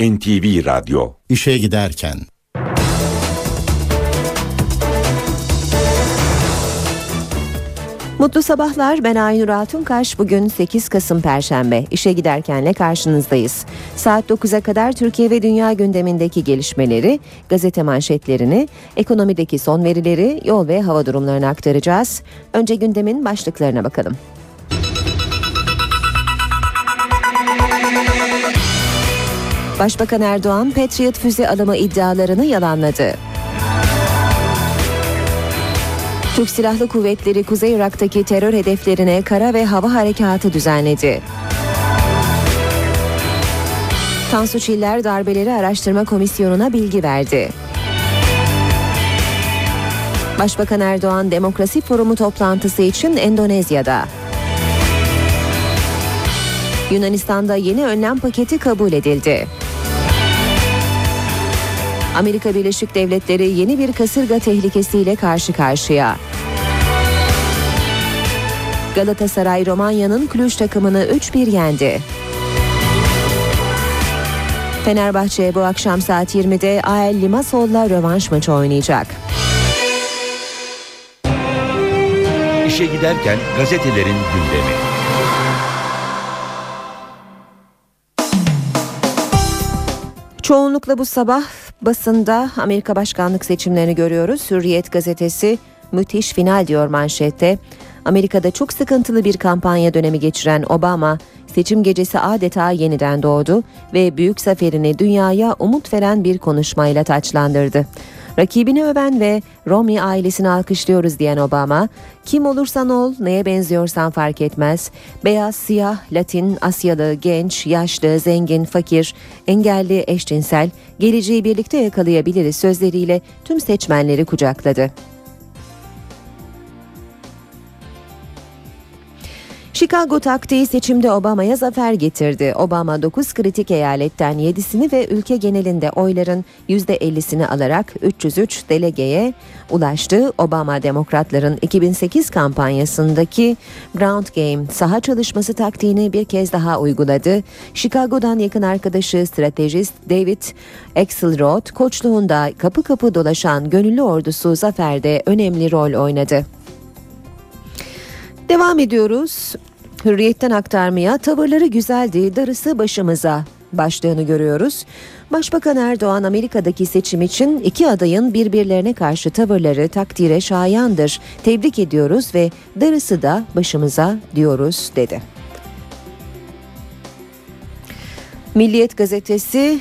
NTV Radyo İşe giderken Mutlu sabahlar ben Aynur Altunkaş. Bugün 8 Kasım Perşembe. İşe giderkenle karşınızdayız. Saat 9'a kadar Türkiye ve dünya gündemindeki gelişmeleri, gazete manşetlerini, ekonomideki son verileri, yol ve hava durumlarını aktaracağız. Önce gündemin başlıklarına bakalım. Başbakan Erdoğan Patriot füze alımı iddialarını yalanladı. Türk Silahlı Kuvvetleri Kuzey Irak'taki terör hedeflerine kara ve hava harekatı düzenledi. Tansu Çiller Darbeleri Araştırma Komisyonu'na bilgi verdi. Başbakan Erdoğan Demokrasi Forumu toplantısı için Endonezya'da. Yunanistan'da yeni önlem paketi kabul edildi. Amerika Birleşik Devletleri yeni bir kasırga tehlikesiyle karşı karşıya. Galatasaray Romanya'nın Cluj takımını 3-1 yendi. Fenerbahçe bu akşam saat 20'de AEL Limassol'la rövanş maçı oynayacak. İşe giderken gazetelerin gündemi. Çoğunlukla bu sabah basında Amerika başkanlık seçimlerini görüyoruz. Hürriyet gazetesi müthiş final diyor manşette. Amerika'da çok sıkıntılı bir kampanya dönemi geçiren Obama seçim gecesi adeta yeniden doğdu ve büyük zaferini dünyaya umut veren bir konuşmayla taçlandırdı. Rakibini öven ve Romney ailesini alkışlıyoruz diyen Obama, kim olursan ol, neye benziyorsan fark etmez. Beyaz, siyah, Latin, Asyalı, genç, yaşlı, zengin, fakir, engelli, eşcinsel, geleceği birlikte yakalayabiliriz sözleriyle tüm seçmenleri kucakladı. Chicago taktiği seçimde Obama'ya zafer getirdi. Obama 9 kritik eyaletten 7'sini ve ülke genelinde oyların %50'sini alarak 303 delegeye ulaştı. Obama demokratların 2008 kampanyasındaki ground game saha çalışması taktiğini bir kez daha uyguladı. Chicago'dan yakın arkadaşı stratejist David Axelrod koçluğunda kapı kapı dolaşan gönüllü ordusu zaferde önemli rol oynadı. Devam ediyoruz. Hürriyetten aktarmaya tavırları güzeldi, darısı başımıza başlığını görüyoruz. Başbakan Erdoğan Amerika'daki seçim için iki adayın birbirlerine karşı tavırları takdire şayandır. Tebrik ediyoruz ve darısı da başımıza diyoruz dedi. Milliyet gazetesi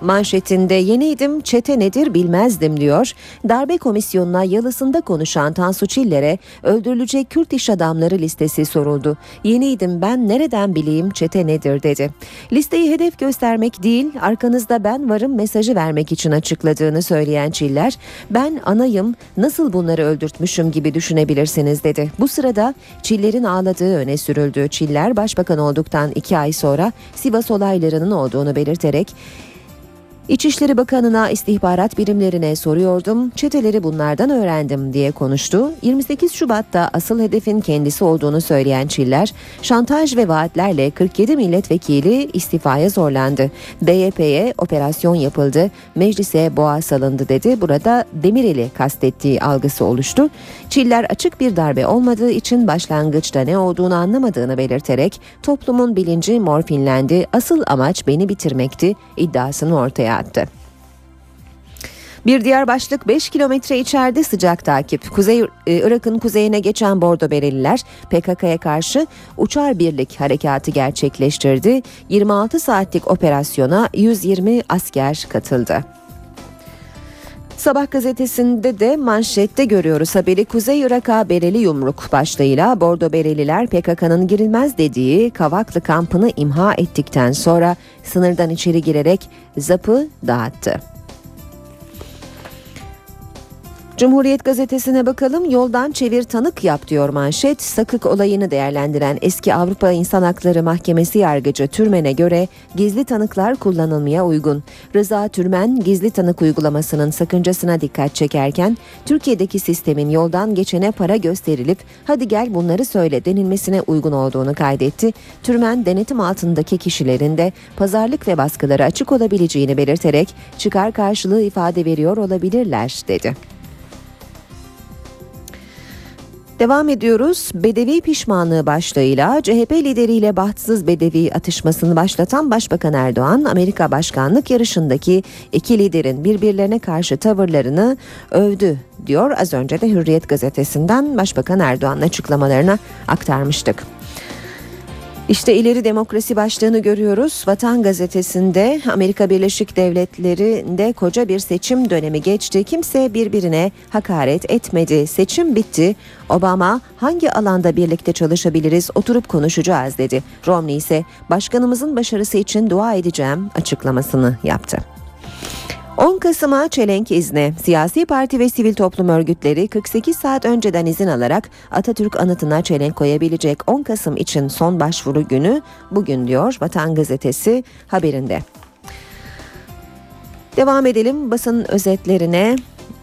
Manşetinde yeniydim çete nedir bilmezdim diyor. Darbe komisyonuna yalısında konuşan Tansu Çiller'e öldürülecek Kürt iş adamları listesi soruldu. Yeniydim ben nereden bileyim çete nedir dedi. Listeyi hedef göstermek değil arkanızda ben varım mesajı vermek için açıkladığını söyleyen Çiller ben anayım nasıl bunları öldürtmüşüm gibi düşünebilirsiniz dedi. Bu sırada Çiller'in ağladığı öne sürüldü. Çiller başbakan olduktan iki ay sonra Sivas olaylarının olduğunu belirterek İçişleri Bakanı'na istihbarat birimlerine soruyordum, çeteleri bunlardan öğrendim diye konuştu. 28 Şubat'ta asıl hedefin kendisi olduğunu söyleyen Çiller, şantaj ve vaatlerle 47 milletvekili istifaya zorlandı. DYP'ye operasyon yapıldı, meclise boğa salındı dedi. Burada Demirel'i kastettiği algısı oluştu. Çiller açık bir darbe olmadığı için başlangıçta ne olduğunu anlamadığını belirterek toplumun bilinci morfinlendi, asıl amaç beni bitirmekti iddiasını ortaya attı. Bir diğer başlık 5 kilometre içeride sıcak takip. Kuzey e, Irak'ın kuzeyine geçen Bordo Bereliler PKK'ya karşı uçar birlik harekatı gerçekleştirdi. 26 saatlik operasyona 120 asker katıldı. Sabah gazetesinde de manşette görüyoruz haberi Kuzey Irak'a Bereli yumruk başlığıyla Bordo Bereliler PKK'nın girilmez dediği Kavaklı kampını imha ettikten sonra sınırdan içeri girerek zapı dağıttı. Cumhuriyet gazetesine bakalım yoldan çevir tanık yap diyor manşet. Sakık olayını değerlendiren eski Avrupa İnsan Hakları Mahkemesi yargıcı Türmen'e göre gizli tanıklar kullanılmaya uygun. Rıza Türmen gizli tanık uygulamasının sakıncasına dikkat çekerken Türkiye'deki sistemin yoldan geçene para gösterilip hadi gel bunları söyle denilmesine uygun olduğunu kaydetti. Türmen denetim altındaki kişilerin de pazarlık ve baskıları açık olabileceğini belirterek çıkar karşılığı ifade veriyor olabilirler dedi. Devam ediyoruz. Bedevi pişmanlığı başlığıyla CHP lideriyle bahtsız Bedevi atışmasını başlatan Başbakan Erdoğan, Amerika başkanlık yarışındaki iki liderin birbirlerine karşı tavırlarını övdü diyor. Az önce de Hürriyet gazetesinden Başbakan Erdoğan'ın açıklamalarını aktarmıştık. İşte ileri demokrasi başlığını görüyoruz. Vatan gazetesinde Amerika Birleşik Devletleri'nde koca bir seçim dönemi geçti. Kimse birbirine hakaret etmedi. Seçim bitti. Obama hangi alanda birlikte çalışabiliriz oturup konuşacağız dedi. Romney ise başkanımızın başarısı için dua edeceğim açıklamasını yaptı. 10 Kasım'a çelenk izni. Siyasi parti ve sivil toplum örgütleri 48 saat önceden izin alarak Atatürk anıtına çelenk koyabilecek 10 Kasım için son başvuru günü bugün diyor Vatan Gazetesi haberinde. Devam edelim basın özetlerine.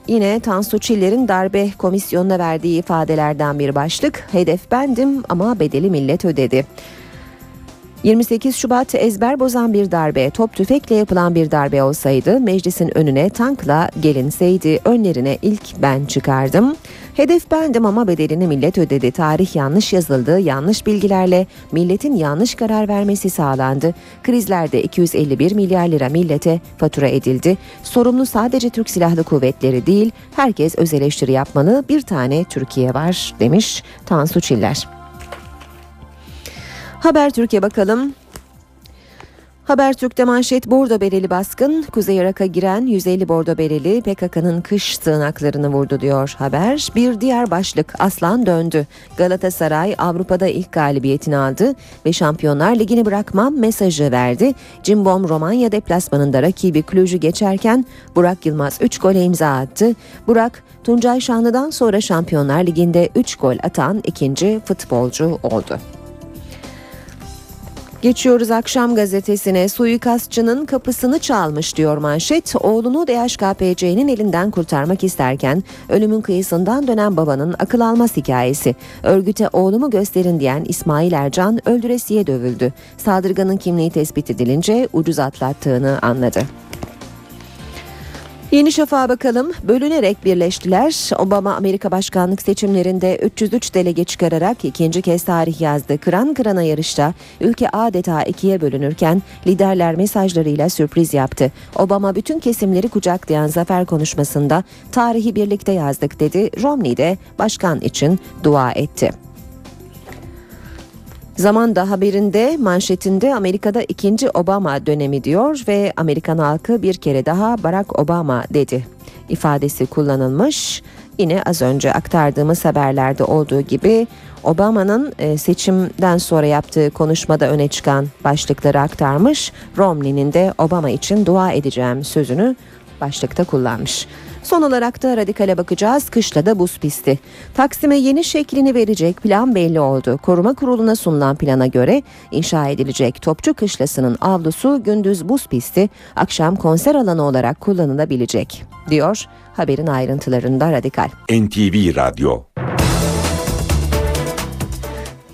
Yine Tansu Çiller'in darbe komisyonuna verdiği ifadelerden bir başlık. Hedef bendim ama bedeli millet ödedi. 28 Şubat ezber bozan bir darbe, top tüfekle yapılan bir darbe olsaydı meclisin önüne tankla gelinseydi önlerine ilk ben çıkardım. Hedef bendim ama bedelini millet ödedi. Tarih yanlış yazıldı, yanlış bilgilerle milletin yanlış karar vermesi sağlandı. Krizlerde 251 milyar lira millete fatura edildi. Sorumlu sadece Türk Silahlı Kuvvetleri değil, herkes öz eleştiri yapmalı. Bir tane Türkiye var demiş Tansu Çiller. Haber Türkiye bakalım. Habertürk'te manşet bordo bereli baskın, Kuzey Irak'a giren 150 bordo bereli PKK'nın kış sığınaklarını vurdu diyor haber. Bir diğer başlık Aslan döndü. Galatasaray Avrupa'da ilk galibiyetini aldı ve Şampiyonlar Ligi'ni bırakmam mesajı verdi. Cimbom Romanya deplasmanında rakibi Cluj'u geçerken Burak Yılmaz 3 gole imza attı. Burak Tuncay Şanlı'dan sonra Şampiyonlar Ligi'nde 3 gol atan ikinci futbolcu oldu. Geçiyoruz akşam gazetesine suikastçının kapısını çalmış diyor manşet. Oğlunu DHKPC'nin elinden kurtarmak isterken ölümün kıyısından dönen babanın akıl almaz hikayesi. Örgüte oğlumu gösterin diyen İsmail Ercan öldüresiye dövüldü. Saldırganın kimliği tespit edilince ucuz atlattığını anladı. Yeni Şafak'a bakalım. Bölünerek birleştiler. Obama Amerika başkanlık seçimlerinde 303 delege çıkararak ikinci kez tarih yazdı. Kıran kırana yarışta ülke adeta ikiye bölünürken liderler mesajlarıyla sürpriz yaptı. Obama bütün kesimleri kucaklayan zafer konuşmasında tarihi birlikte yazdık dedi. Romney de başkan için dua etti. Zaman da haberinde manşetinde Amerika'da ikinci Obama dönemi diyor ve Amerikan halkı bir kere daha Barack Obama dedi ifadesi kullanılmış. Yine az önce aktardığımız haberlerde olduğu gibi Obama'nın e, seçimden sonra yaptığı konuşmada öne çıkan başlıkları aktarmış. Romney'nin de Obama için dua edeceğim sözünü başlıkta kullanmış. Son olarak da radikale bakacağız. Kışla da buz pisti. Taksim'e yeni şeklini verecek plan belli oldu. Koruma kuruluna sunulan plana göre inşa edilecek Topçu Kışlası'nın avlusu gündüz buz pisti, akşam konser alanı olarak kullanılabilecek, diyor haberin ayrıntılarında radikal. NTV Radyo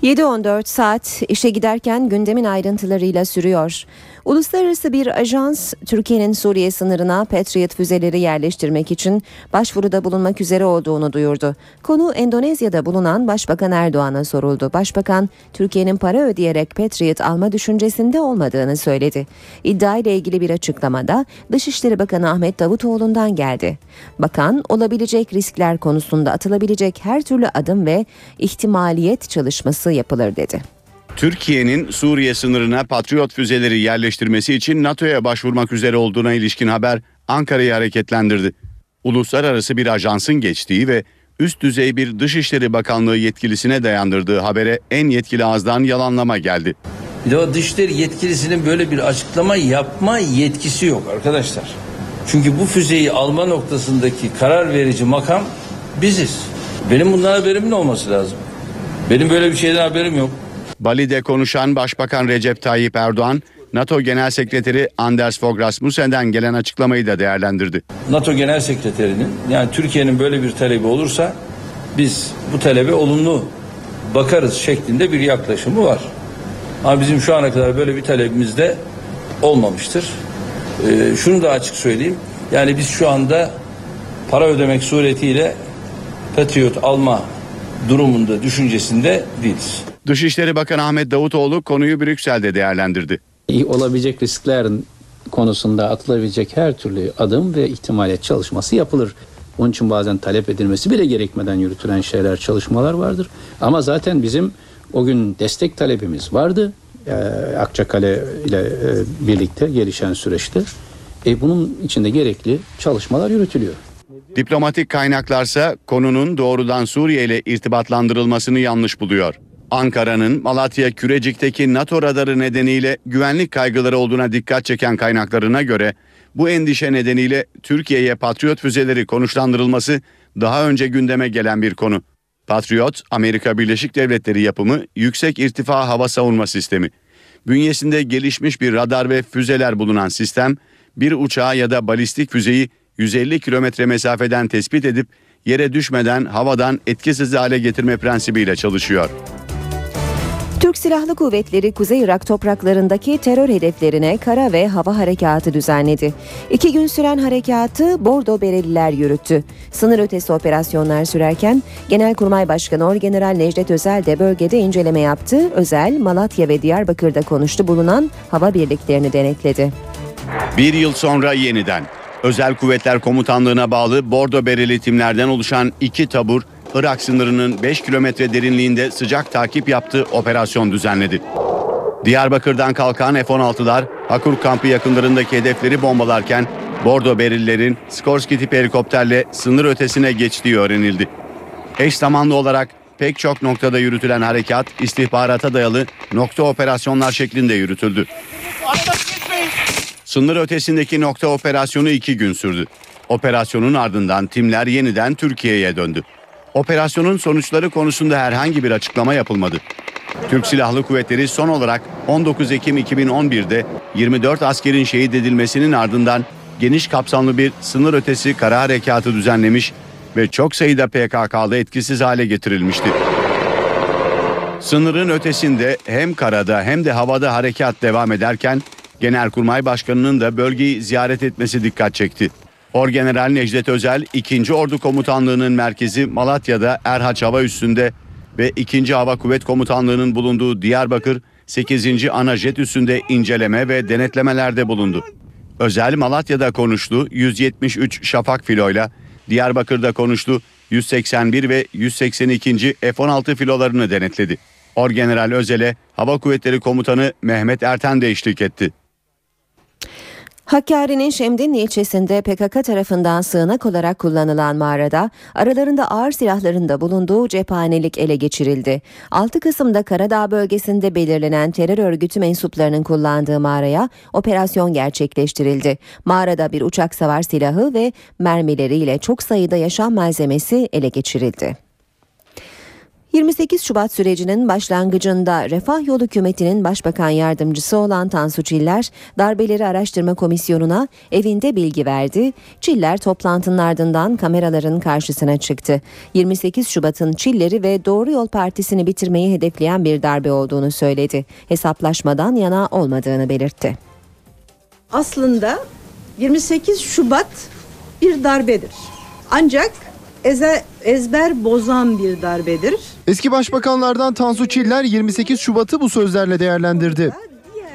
7.14 saat işe giderken gündemin ayrıntılarıyla sürüyor. Uluslararası bir ajans Türkiye'nin Suriye sınırına Patriot füzeleri yerleştirmek için başvuruda bulunmak üzere olduğunu duyurdu. Konu Endonezya'da bulunan Başbakan Erdoğan'a soruldu. Başbakan Türkiye'nin para ödeyerek Patriot alma düşüncesinde olmadığını söyledi. İddia ile ilgili bir açıklamada Dışişleri Bakanı Ahmet Davutoğlu'ndan geldi. Bakan olabilecek riskler konusunda atılabilecek her türlü adım ve ihtimaliyet çalışması yapılır dedi. Türkiye'nin Suriye sınırına Patriot füzeleri yerleştirmesi için NATO'ya başvurmak üzere olduğuna ilişkin haber Ankara'yı hareketlendirdi. Uluslararası bir ajansın geçtiği ve üst düzey bir Dışişleri Bakanlığı yetkilisine dayandırdığı habere en yetkili ağızdan yalanlama geldi. Bir de o dışişleri yetkilisinin böyle bir açıklama yapma yetkisi yok arkadaşlar. Çünkü bu füzeyi alma noktasındaki karar verici makam biziz. Benim bundan haberimin olması lazım. Benim böyle bir şeyden haberim yok. Bali'de konuşan Başbakan Recep Tayyip Erdoğan, NATO Genel Sekreteri Anders Fogh Rasmussen'den gelen açıklamayı da değerlendirdi. NATO Genel Sekreterinin yani Türkiye'nin böyle bir talebi olursa biz bu talebe olumlu bakarız şeklinde bir yaklaşımı var. Ama bizim şu ana kadar böyle bir talebimiz de olmamıştır. Ee, şunu da açık söyleyeyim. Yani biz şu anda para ödemek suretiyle Patriot alma durumunda, düşüncesinde değiliz. Dışişleri Bakanı Ahmet Davutoğlu konuyu Brüksel'de değerlendirdi. Olabilecek risklerin konusunda atılabilecek her türlü adım ve ihtimalet çalışması yapılır. Onun için bazen talep edilmesi bile gerekmeden yürütülen şeyler, çalışmalar vardır. Ama zaten bizim o gün destek talebimiz vardı. Ee, Akçakale ile e, birlikte gelişen süreçte. E, bunun içinde gerekli çalışmalar yürütülüyor. Diplomatik kaynaklarsa konunun doğrudan Suriye ile irtibatlandırılmasını yanlış buluyor. Ankara'nın Malatya Kürecik'teki NATO radarı nedeniyle güvenlik kaygıları olduğuna dikkat çeken kaynaklarına göre bu endişe nedeniyle Türkiye'ye Patriot füzeleri konuşlandırılması daha önce gündeme gelen bir konu. Patriot, Amerika Birleşik Devletleri yapımı yüksek irtifa hava savunma sistemi. Bünyesinde gelişmiş bir radar ve füzeler bulunan sistem, bir uçağı ya da balistik füzeyi 150 kilometre mesafeden tespit edip yere düşmeden havadan etkisiz hale getirme prensibiyle çalışıyor. Türk Silahlı Kuvvetleri Kuzey Irak topraklarındaki terör hedeflerine kara ve hava harekatı düzenledi. İki gün süren harekatı Bordo Bereliler yürüttü. Sınır ötesi operasyonlar sürerken Genelkurmay Başkanı Orgeneral Necdet Özel de bölgede inceleme yaptı. Özel, Malatya ve Diyarbakır'da konuştu bulunan hava birliklerini denetledi. Bir yıl sonra yeniden Özel Kuvvetler Komutanlığı'na bağlı Bordo Bereli timlerden oluşan iki tabur Irak sınırının 5 kilometre derinliğinde sıcak takip yaptığı operasyon düzenledi. Diyarbakır'dan kalkan F-16'lar Hakur kampı yakınlarındaki hedefleri bombalarken Bordo Berililerin Skorsky tip helikopterle sınır ötesine geçtiği öğrenildi. Eş zamanlı olarak pek çok noktada yürütülen harekat istihbarata dayalı nokta operasyonlar şeklinde yürütüldü. Sınır ötesindeki nokta operasyonu iki gün sürdü. Operasyonun ardından timler yeniden Türkiye'ye döndü. Operasyonun sonuçları konusunda herhangi bir açıklama yapılmadı. Türk Silahlı Kuvvetleri son olarak 19 Ekim 2011'de 24 askerin şehit edilmesinin ardından geniş kapsamlı bir sınır ötesi kara harekatı düzenlemiş ve çok sayıda PKK'da etkisiz hale getirilmişti. Sınırın ötesinde hem karada hem de havada harekat devam ederken Genelkurmay Başkanı'nın da bölgeyi ziyaret etmesi dikkat çekti. Orgeneral Necdet Özel 2. Ordu Komutanlığı'nın merkezi Malatya'da Erhaç Hava Üssü'nde ve 2. Hava Kuvvet Komutanlığı'nın bulunduğu Diyarbakır 8. Ana Jet Üssü'nde inceleme ve denetlemelerde bulundu. Özel Malatya'da konuştu 173 Şafak filoyla, Diyarbakır'da konuştu 181 ve 182. F-16 filolarını denetledi. Orgeneral Özel'e Hava Kuvvetleri Komutanı Mehmet Erten de eşlik etti. Hakkari'nin Şemdinli ilçesinde PKK tarafından sığınak olarak kullanılan mağarada aralarında ağır silahların da bulunduğu cephanelik ele geçirildi. 6 Kasım'da Karadağ bölgesinde belirlenen terör örgütü mensuplarının kullandığı mağaraya operasyon gerçekleştirildi. Mağarada bir uçak savar silahı ve mermileriyle çok sayıda yaşam malzemesi ele geçirildi. 28 Şubat sürecinin başlangıcında Refah Yolu Hükümeti'nin Başbakan Yardımcısı olan Tansu Çiller, Darbeleri Araştırma Komisyonu'na evinde bilgi verdi. Çiller toplantının ardından kameraların karşısına çıktı. 28 Şubat'ın Çilleri ve Doğru Yol Partisi'ni bitirmeyi hedefleyen bir darbe olduğunu söyledi. Hesaplaşmadan yana olmadığını belirtti. Aslında 28 Şubat bir darbedir. Ancak eze, ezber bozan bir darbedir. Eski başbakanlardan Tansu Çiller 28 Şubat'ı bu sözlerle değerlendirdi.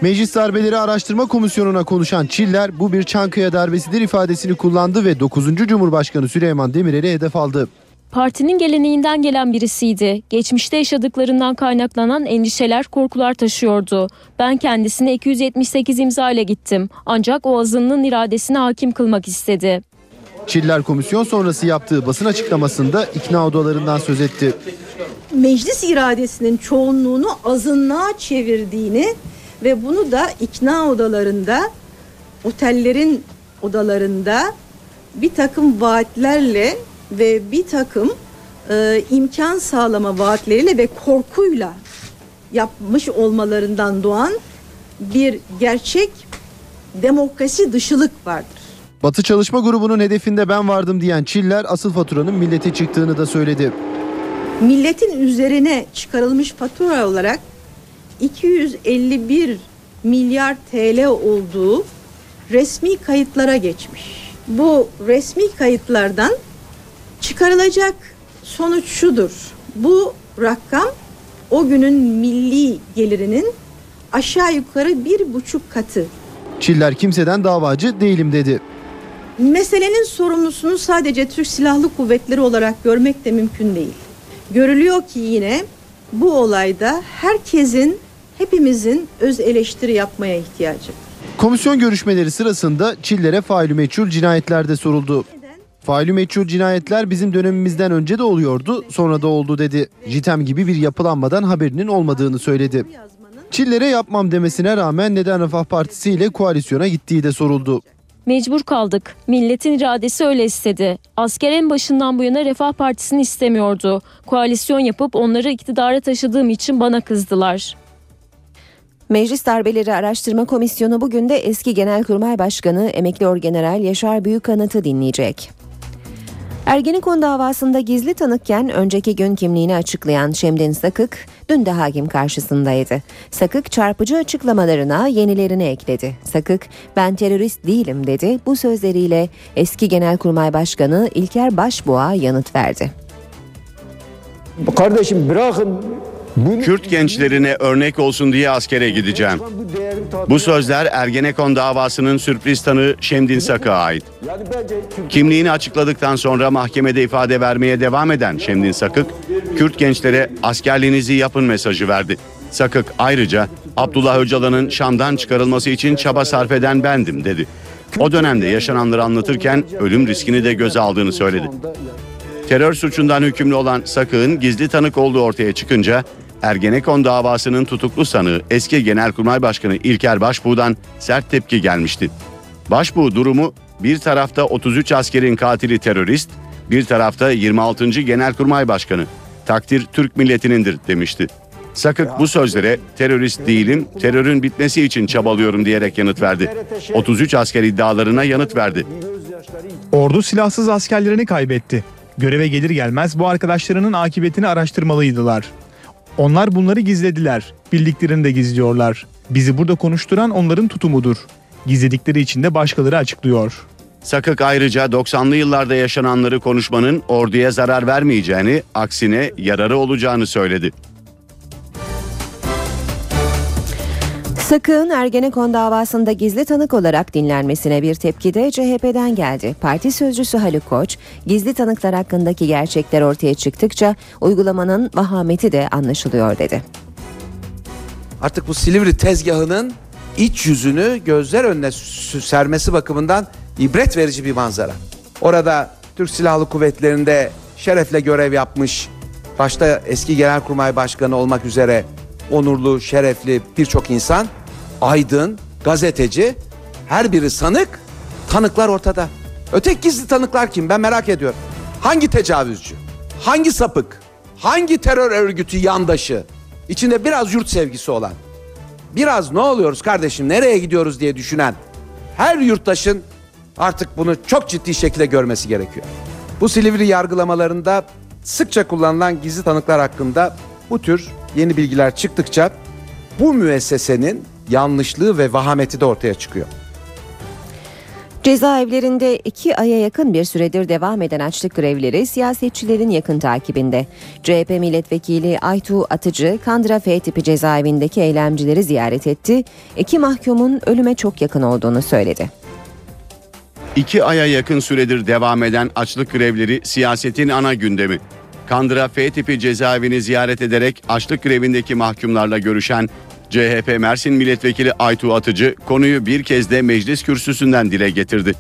Meclis Darbeleri Araştırma Komisyonu'na konuşan Çiller bu bir Çankaya darbesidir ifadesini kullandı ve 9. Cumhurbaşkanı Süleyman Demirel'i hedef aldı. Partinin geleneğinden gelen birisiydi. Geçmişte yaşadıklarından kaynaklanan endişeler, korkular taşıyordu. Ben kendisine 278 imza ile gittim. Ancak o azınlığın iradesine hakim kılmak istedi. Çiller komisyon sonrası yaptığı basın açıklamasında ikna odalarından söz etti. Meclis iradesinin çoğunluğunu azınlığa çevirdiğini ve bunu da ikna odalarında otellerin odalarında bir takım vaatlerle ve bir takım e, imkan sağlama vaatleriyle ve korkuyla yapmış olmalarından doğan bir gerçek demokrasi dışılık vardır. Batı Çalışma Grubu'nun hedefinde ben vardım diyen Çiller asıl faturanın millete çıktığını da söyledi. Milletin üzerine çıkarılmış fatura olarak 251 milyar TL olduğu resmi kayıtlara geçmiş. Bu resmi kayıtlardan çıkarılacak sonuç şudur. Bu rakam o günün milli gelirinin aşağı yukarı bir buçuk katı. Çiller kimseden davacı değilim dedi. Meselenin sorumlusunu sadece Türk Silahlı Kuvvetleri olarak görmek de mümkün değil. Görülüyor ki yine bu olayda herkesin, hepimizin öz eleştiri yapmaya ihtiyacı. Komisyon görüşmeleri sırasında Çiller'e failü meçhul cinayetler de soruldu. Failü meçhul cinayetler bizim dönemimizden önce de oluyordu, sonra da oldu dedi. JITEM gibi bir yapılanmadan haberinin olmadığını söyledi. Çiller'e yapmam demesine rağmen neden Refah Partisi ile koalisyona gittiği de soruldu. Mecbur kaldık. Milletin iradesi öyle istedi. Asker en başından bu yana Refah Partisi'ni istemiyordu. Koalisyon yapıp onları iktidara taşıdığım için bana kızdılar. Meclis Darbeleri Araştırma Komisyonu bugün de eski Genelkurmay Başkanı Emekli Orgeneral Yaşar Büyükanıt'ı dinleyecek. Ergenekon davasında gizli tanıkken önceki gün kimliğini açıklayan Şemdin Sakık dün de hakim karşısındaydı. Sakık çarpıcı açıklamalarına yenilerini ekledi. Sakık ben terörist değilim dedi. Bu sözleriyle eski Genelkurmay Başkanı İlker Başbuğ'a yanıt verdi. Kardeşim bırakın Kürt gençlerine örnek olsun diye askere gideceğim. bu sözler Ergenekon davasının sürpriz tanığı Şemdin Sakık'a ait. Kimliğini açıkladıktan sonra mahkemede ifade vermeye devam eden Şemdin Sakık, Kürt gençlere askerliğinizi yapın mesajı verdi. Sakık ayrıca Abdullah Öcalan'ın Şam'dan çıkarılması için çaba sarf eden bendim dedi. O dönemde yaşananları anlatırken ölüm riskini de göze aldığını söyledi. Terör suçundan hükümlü olan Sakık'ın gizli tanık olduğu ortaya çıkınca Ergenekon davasının tutuklu sanığı eski Genelkurmay Başkanı İlker Başbuğ'dan sert tepki gelmişti. Başbuğ durumu bir tarafta 33 askerin katili terörist, bir tarafta 26. Genelkurmay Başkanı. Takdir Türk milletinindir demişti. Sakık bu sözlere terörist değilim, terörün bitmesi için çabalıyorum diyerek yanıt verdi. 33 asker iddialarına yanıt verdi. Ordu silahsız askerlerini kaybetti. Göreve gelir gelmez bu arkadaşlarının akıbetini araştırmalıydılar. Onlar bunları gizlediler. Bildiklerini de gizliyorlar. Bizi burada konuşturan onların tutumudur. Gizledikleri için de başkaları açıklıyor. Sakık ayrıca 90'lı yıllarda yaşananları konuşmanın orduya zarar vermeyeceğini, aksine yararı olacağını söyledi. Sakın Ergenekon davasında gizli tanık olarak dinlenmesine bir tepki de CHP'den geldi. Parti sözcüsü Haluk Koç, gizli tanıklar hakkındaki gerçekler ortaya çıktıkça uygulamanın vahameti de anlaşılıyor dedi. Artık bu Silivri tezgahının iç yüzünü gözler önüne sermesi bakımından ibret verici bir manzara. Orada Türk Silahlı Kuvvetleri'nde şerefle görev yapmış, başta eski Genelkurmay Başkanı olmak üzere onurlu, şerefli birçok insan, aydın, gazeteci, her biri sanık, tanıklar ortada. Öteki gizli tanıklar kim? Ben merak ediyorum. Hangi tecavüzcü? Hangi sapık? Hangi terör örgütü yandaşı? İçinde biraz yurt sevgisi olan, biraz ne oluyoruz kardeşim, nereye gidiyoruz diye düşünen her yurttaşın artık bunu çok ciddi şekilde görmesi gerekiyor. Bu Silivri yargılamalarında sıkça kullanılan gizli tanıklar hakkında bu tür yeni bilgiler çıktıkça bu müessesenin yanlışlığı ve vahameti de ortaya çıkıyor. Cezaevlerinde iki aya yakın bir süredir devam eden açlık grevleri siyasetçilerin yakın takibinde. CHP milletvekili Aytu Atıcı, Kandıra F tipi cezaevindeki eylemcileri ziyaret etti. İki mahkumun ölüme çok yakın olduğunu söyledi. İki aya yakın süredir devam eden açlık grevleri siyasetin ana gündemi. Kandıra F tipi cezaevini ziyaret ederek açlık grevindeki mahkumlarla görüşen CHP Mersin Milletvekili Aytu Atıcı konuyu bir kez de meclis kürsüsünden dile getirdi.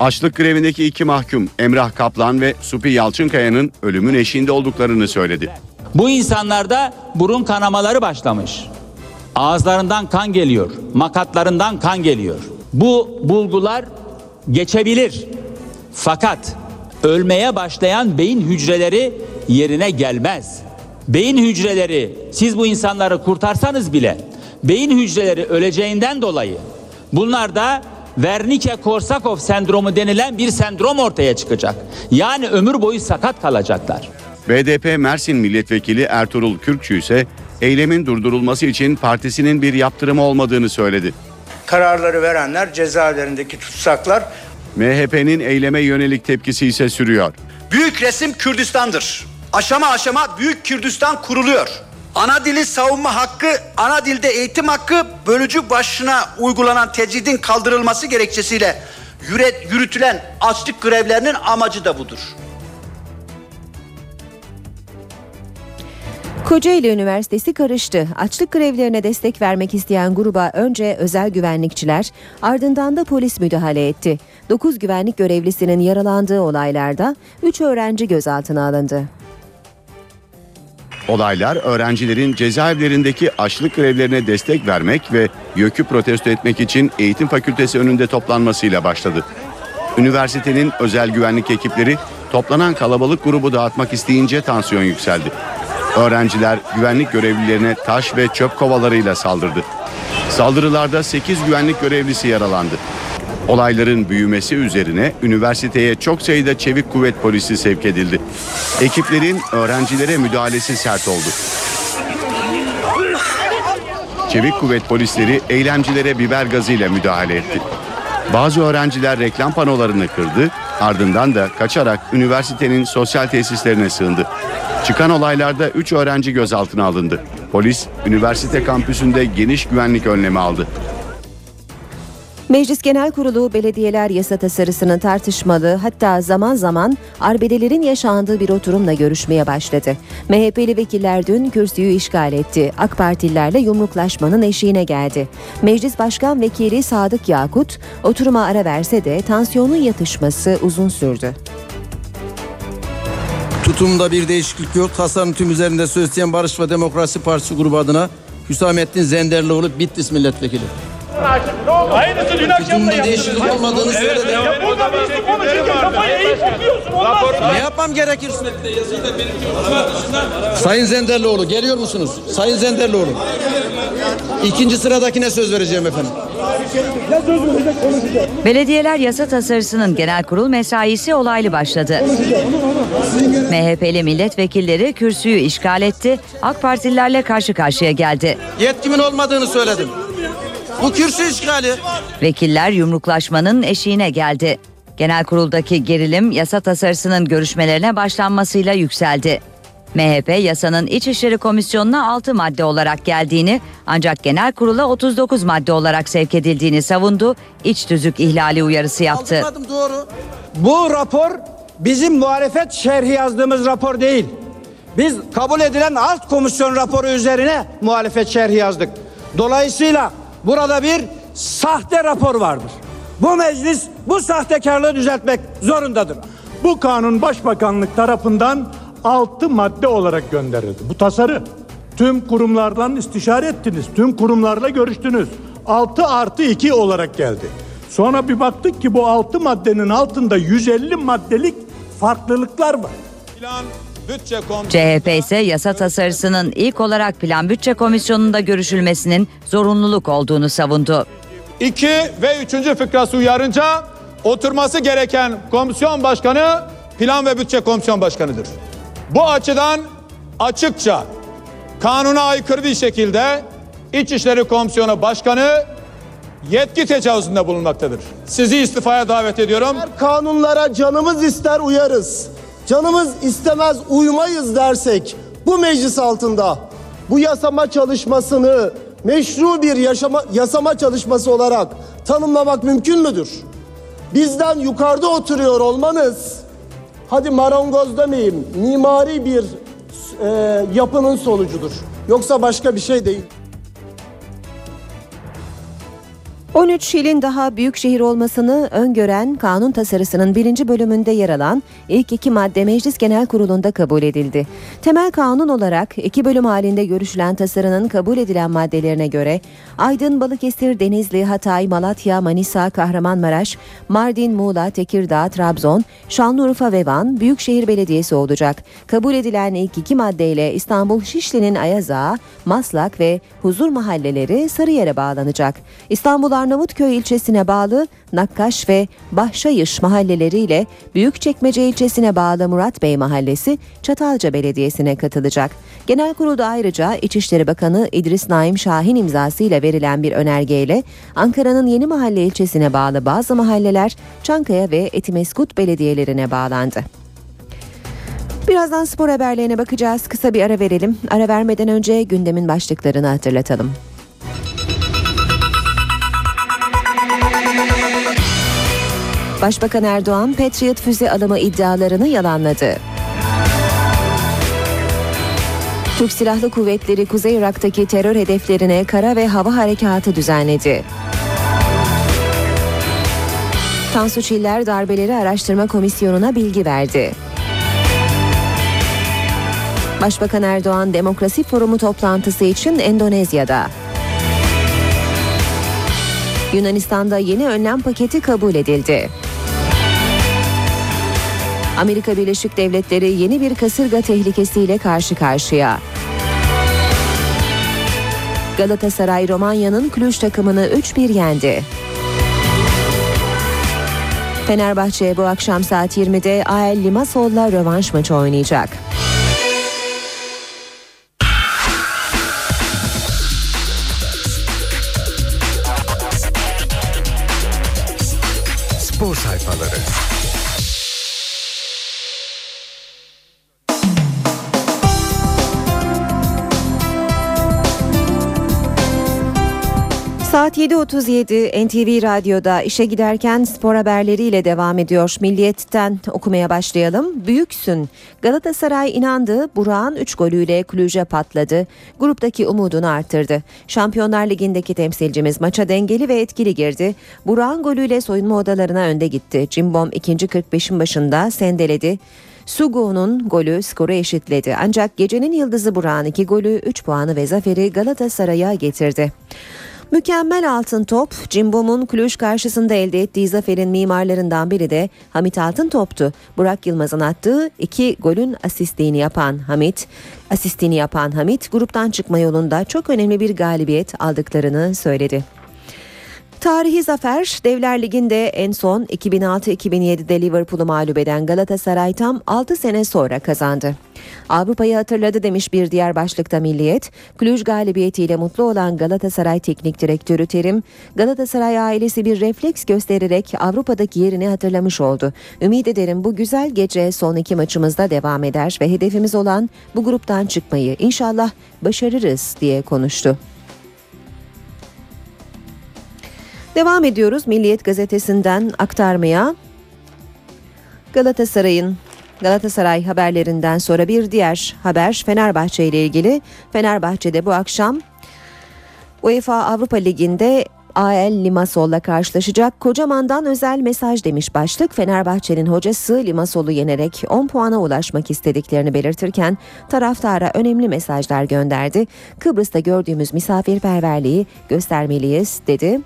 Açlık grevindeki iki mahkum Emrah Kaplan ve Supi Yalçınkaya'nın ölümün eşiğinde olduklarını söyledi. Bu insanlarda burun kanamaları başlamış. Ağızlarından kan geliyor, makatlarından kan geliyor. Bu bulgular geçebilir. Fakat ölmeye başlayan beyin hücreleri yerine gelmez. Beyin hücreleri siz bu insanları kurtarsanız bile beyin hücreleri öleceğinden dolayı bunlarda Wernicke-Korsakov sendromu denilen bir sendrom ortaya çıkacak. Yani ömür boyu sakat kalacaklar. BDP Mersin Milletvekili Ertuğrul Kürkçü ise eylemin durdurulması için partisinin bir yaptırımı olmadığını söyledi. Kararları verenler cezaevlerindeki tutsaklar. MHP'nin eyleme yönelik tepkisi ise sürüyor. Büyük resim Kürdistan'dır. Aşama aşama Büyük Kürdistan kuruluyor. Ana dili savunma hakkı, ana dilde eğitim hakkı bölücü başına uygulanan tecridin kaldırılması gerekçesiyle yürütülen açlık grevlerinin amacı da budur. Kocaeli Üniversitesi karıştı. Açlık grevlerine destek vermek isteyen gruba önce özel güvenlikçiler, ardından da polis müdahale etti. 9 güvenlik görevlisinin yaralandığı olaylarda 3 öğrenci gözaltına alındı. Olaylar öğrencilerin cezaevlerindeki açlık grevlerine destek vermek ve YÖK'ü protesto etmek için eğitim fakültesi önünde toplanmasıyla başladı. Üniversitenin özel güvenlik ekipleri toplanan kalabalık grubu dağıtmak isteyince tansiyon yükseldi. Öğrenciler güvenlik görevlilerine taş ve çöp kovalarıyla saldırdı. Saldırılarda 8 güvenlik görevlisi yaralandı. Olayların büyümesi üzerine üniversiteye çok sayıda çevik kuvvet polisi sevk edildi. Ekiplerin öğrencilere müdahalesi sert oldu. Çevik kuvvet polisleri eylemcilere biber gazıyla müdahale etti. Bazı öğrenciler reklam panolarını kırdı, ardından da kaçarak üniversitenin sosyal tesislerine sığındı. Çıkan olaylarda 3 öğrenci gözaltına alındı. Polis üniversite kampüsünde geniş güvenlik önlemi aldı. Meclis Genel Kurulu belediyeler yasa tasarısının tartışmalı hatta zaman zaman arbedelerin yaşandığı bir oturumla görüşmeye başladı. MHP'li vekiller dün kürsüyü işgal etti. AK Partililerle yumruklaşmanın eşiğine geldi. Meclis Başkan Vekili Sadık Yakut oturuma ara verse de tansiyonun yatışması uzun sürdü. Tutumda bir değişiklik yok. Tasarım tüm üzerinde söz Barış ve Demokrasi Partisi grubu adına Hüsamettin Zenderlioğlu Bitlis Milletvekili. Aynısı dün akşam da yaptınız. değişiklik olmadığını söyledi. Ya burada birisi konuşurken kafayı eğip. Olmaz. Ne yapmam gerekir? Sayın Zenderlioğlu geliyor musunuz? Sayın Zenderlioğlu. İkinci sıradakine söz vereceğim efendim. Belediyeler yasa tasarısının genel kurul mesaisi olaylı başladı. MHP'li milletvekilleri kürsüyü işgal etti, AK Partililerle karşı karşıya geldi. Yetkimin olmadığını söyledim. Bu kürsü işgali. Vekiller yumruklaşmanın eşiğine geldi. Genel kuruldaki gerilim yasa tasarısının görüşmelerine başlanmasıyla yükseldi. MHP yasanın İçişleri Komisyonu'na 6 madde olarak geldiğini ancak genel kurula 39 madde olarak sevk edildiğini savundu, iç tüzük ihlali uyarısı yaptı. Aldım doğru. Bu rapor bizim muhalefet şerhi yazdığımız rapor değil. Biz kabul edilen alt komisyon raporu üzerine muhalefet şerhi yazdık. Dolayısıyla burada bir sahte rapor vardır. Bu meclis bu sahtekarlığı düzeltmek zorundadır. Bu kanun Başbakanlık tarafından 6 madde olarak gönderildi. Bu tasarı. Tüm kurumlardan istişare ettiniz. Tüm kurumlarla görüştünüz. 6 artı 2 olarak geldi. Sonra bir baktık ki bu 6 maddenin altında 150 maddelik farklılıklar var. CHP ise yasa tasarısının ilk olarak Plan Bütçe Komisyonu'nda görüşülmesinin zorunluluk olduğunu savundu. İki ve üçüncü fıkrası uyarınca oturması gereken komisyon başkanı Plan ve Bütçe Komisyon Başkanı'dır. Bu açıdan açıkça kanuna aykırı bir şekilde İçişleri Komisyonu Başkanı yetki tecavüzünde bulunmaktadır. Sizi istifaya davet ediyorum. Kanunlara canımız ister uyarız. Canımız istemez uymayız dersek bu meclis altında bu yasama çalışmasını meşru bir yaşama, yasama çalışması olarak tanımlamak mümkün müdür? Bizden yukarıda oturuyor olmanız hadi marangoz demeyeyim mimari bir e, yapının sonucudur. Yoksa başka bir şey değil. 13 ilin daha büyük şehir olmasını öngören kanun tasarısının birinci bölümünde yer alan ilk iki madde Meclis Genel Kurulu'nda kabul edildi. Temel kanun olarak iki bölüm halinde görüşülen tasarının kabul edilen maddelerine göre Aydın, Balıkesir, Denizli, Hatay, Malatya, Manisa, Kahramanmaraş, Mardin, Muğla, Tekirdağ, Trabzon, Şanlıurfa ve Van Büyükşehir Belediyesi olacak. Kabul edilen ilk iki maddeyle İstanbul Şişli'nin Ayazağı, Maslak ve Huzur mahalleleri Sarıyer'e bağlanacak. İstanbul Arnavutköy ilçesine bağlı Nakkaş ve Bahşayış mahalleleriyle Büyükçekmece ilçesine bağlı Murat Bey mahallesi Çatalca Belediyesi'ne katılacak. Genel kurulda ayrıca İçişleri Bakanı İdris Naim Şahin imzasıyla verilen bir önergeyle Ankara'nın Yeni Mahalle ilçesine bağlı bazı mahalleler Çankaya ve Etimeskut belediyelerine bağlandı. Birazdan spor haberlerine bakacağız. Kısa bir ara verelim. Ara vermeden önce gündemin başlıklarını hatırlatalım. Başbakan Erdoğan Patriot füze alımı iddialarını yalanladı. Türk Silahlı Kuvvetleri Kuzey Irak'taki terör hedeflerine kara ve hava harekatı düzenledi. Tansu Çiller Darbeleri Araştırma Komisyonu'na bilgi verdi. Başbakan Erdoğan Demokrasi Forumu toplantısı için Endonezya'da. Yunanistan'da yeni önlem paketi kabul edildi. Amerika Birleşik Devletleri yeni bir kasırga tehlikesiyle karşı karşıya. Galatasaray Romanya'nın Cluj takımını 3-1 yendi. Fenerbahçe bu akşam saat 20'de AEL Limassol'la rövanş maçı oynayacak. 7.37 NTV Radyo'da işe giderken spor haberleriyle devam ediyor. Milliyet'ten okumaya başlayalım. Büyüksün. Galatasaray inandı. Burak'ın 3 golüyle Kulüce patladı. Gruptaki umudunu arttırdı. Şampiyonlar Ligi'ndeki temsilcimiz maça dengeli ve etkili girdi. Burak'ın golüyle soyunma odalarına önde gitti. Cimbom ikinci 45'in başında sendeledi. Sugu'nun golü skoru eşitledi. Ancak gecenin yıldızı Burak'ın iki golü 3 puanı ve zaferi Galatasaray'a getirdi. Mükemmel altın top, Cimbom'un Cluj karşısında elde ettiği zaferin mimarlarından biri de Hamit Altıntop'tu. Burak Yılmaz'ın attığı iki golün asistini yapan Hamit, asistini yapan Hamit gruptan çıkma yolunda çok önemli bir galibiyet aldıklarını söyledi. Tarihi zafer Devler Ligi'nde en son 2006-2007'de Liverpool'u mağlup eden Galatasaray tam 6 sene sonra kazandı. Avrupa'yı hatırladı demiş bir diğer başlıkta Milliyet. Cluj galibiyetiyle mutlu olan Galatasaray Teknik Direktörü Terim, Galatasaray ailesi bir refleks göstererek Avrupa'daki yerini hatırlamış oldu. Ümit ederim bu güzel gece son iki maçımızda devam eder ve hedefimiz olan bu gruptan çıkmayı inşallah başarırız diye konuştu. Devam ediyoruz Milliyet gazetesinden aktarmaya. Galatasaray'ın Galatasaray haberlerinden sonra bir diğer haber Fenerbahçe ile ilgili. Fenerbahçe'de bu akşam UEFA Avrupa Ligi'nde AL Limassol'la karşılaşacak. Kocaman'dan özel mesaj demiş başlık. Fenerbahçe'nin hocası Limassol'u yenerek 10 puana ulaşmak istediklerini belirtirken taraftara önemli mesajlar gönderdi. Kıbrıs'ta gördüğümüz misafirperverliği göstermeliyiz dedi.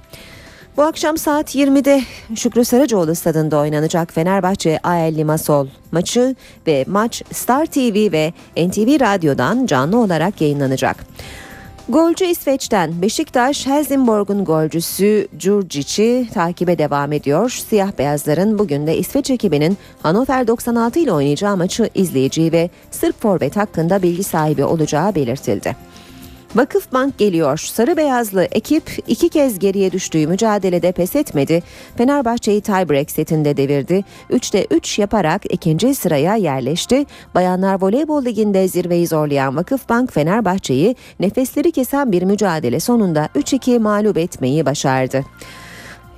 Bu akşam saat 20'de Şükrü Saracoğlu stadında oynanacak Fenerbahçe AL Limassol maçı ve maç Star TV ve NTV Radyo'dan canlı olarak yayınlanacak. Golcü İsveç'ten Beşiktaş Helsingborg'un golcüsü Djurdjic'i takibe devam ediyor. Siyah beyazların bugün de İsveç ekibinin Hannover 96 ile oynayacağı maçı izleyeceği ve Sırp forvet hakkında bilgi sahibi olacağı belirtildi. Vakıfbank geliyor. Sarı beyazlı ekip iki kez geriye düştüğü mücadelede pes etmedi. Fenerbahçe'yi tiebreak setinde devirdi. 3'te 3 yaparak ikinci sıraya yerleşti. Bayanlar Voleybol Ligi'nde zirveyi zorlayan Vakıfbank Fenerbahçe'yi nefesleri kesen bir mücadele sonunda 3-2 mağlup etmeyi başardı.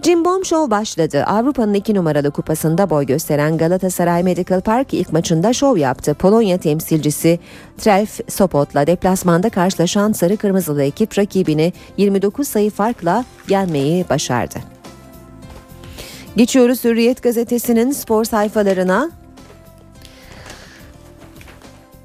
Cimbom Show başladı. Avrupa'nın iki numaralı kupasında boy gösteren Galatasaray Medical Park ilk maçında şov yaptı. Polonya temsilcisi Trelf Sopot'la deplasmanda karşılaşan sarı kırmızılı ekip rakibini 29 sayı farkla yenmeyi başardı. Geçiyoruz Hürriyet gazetesinin spor sayfalarına.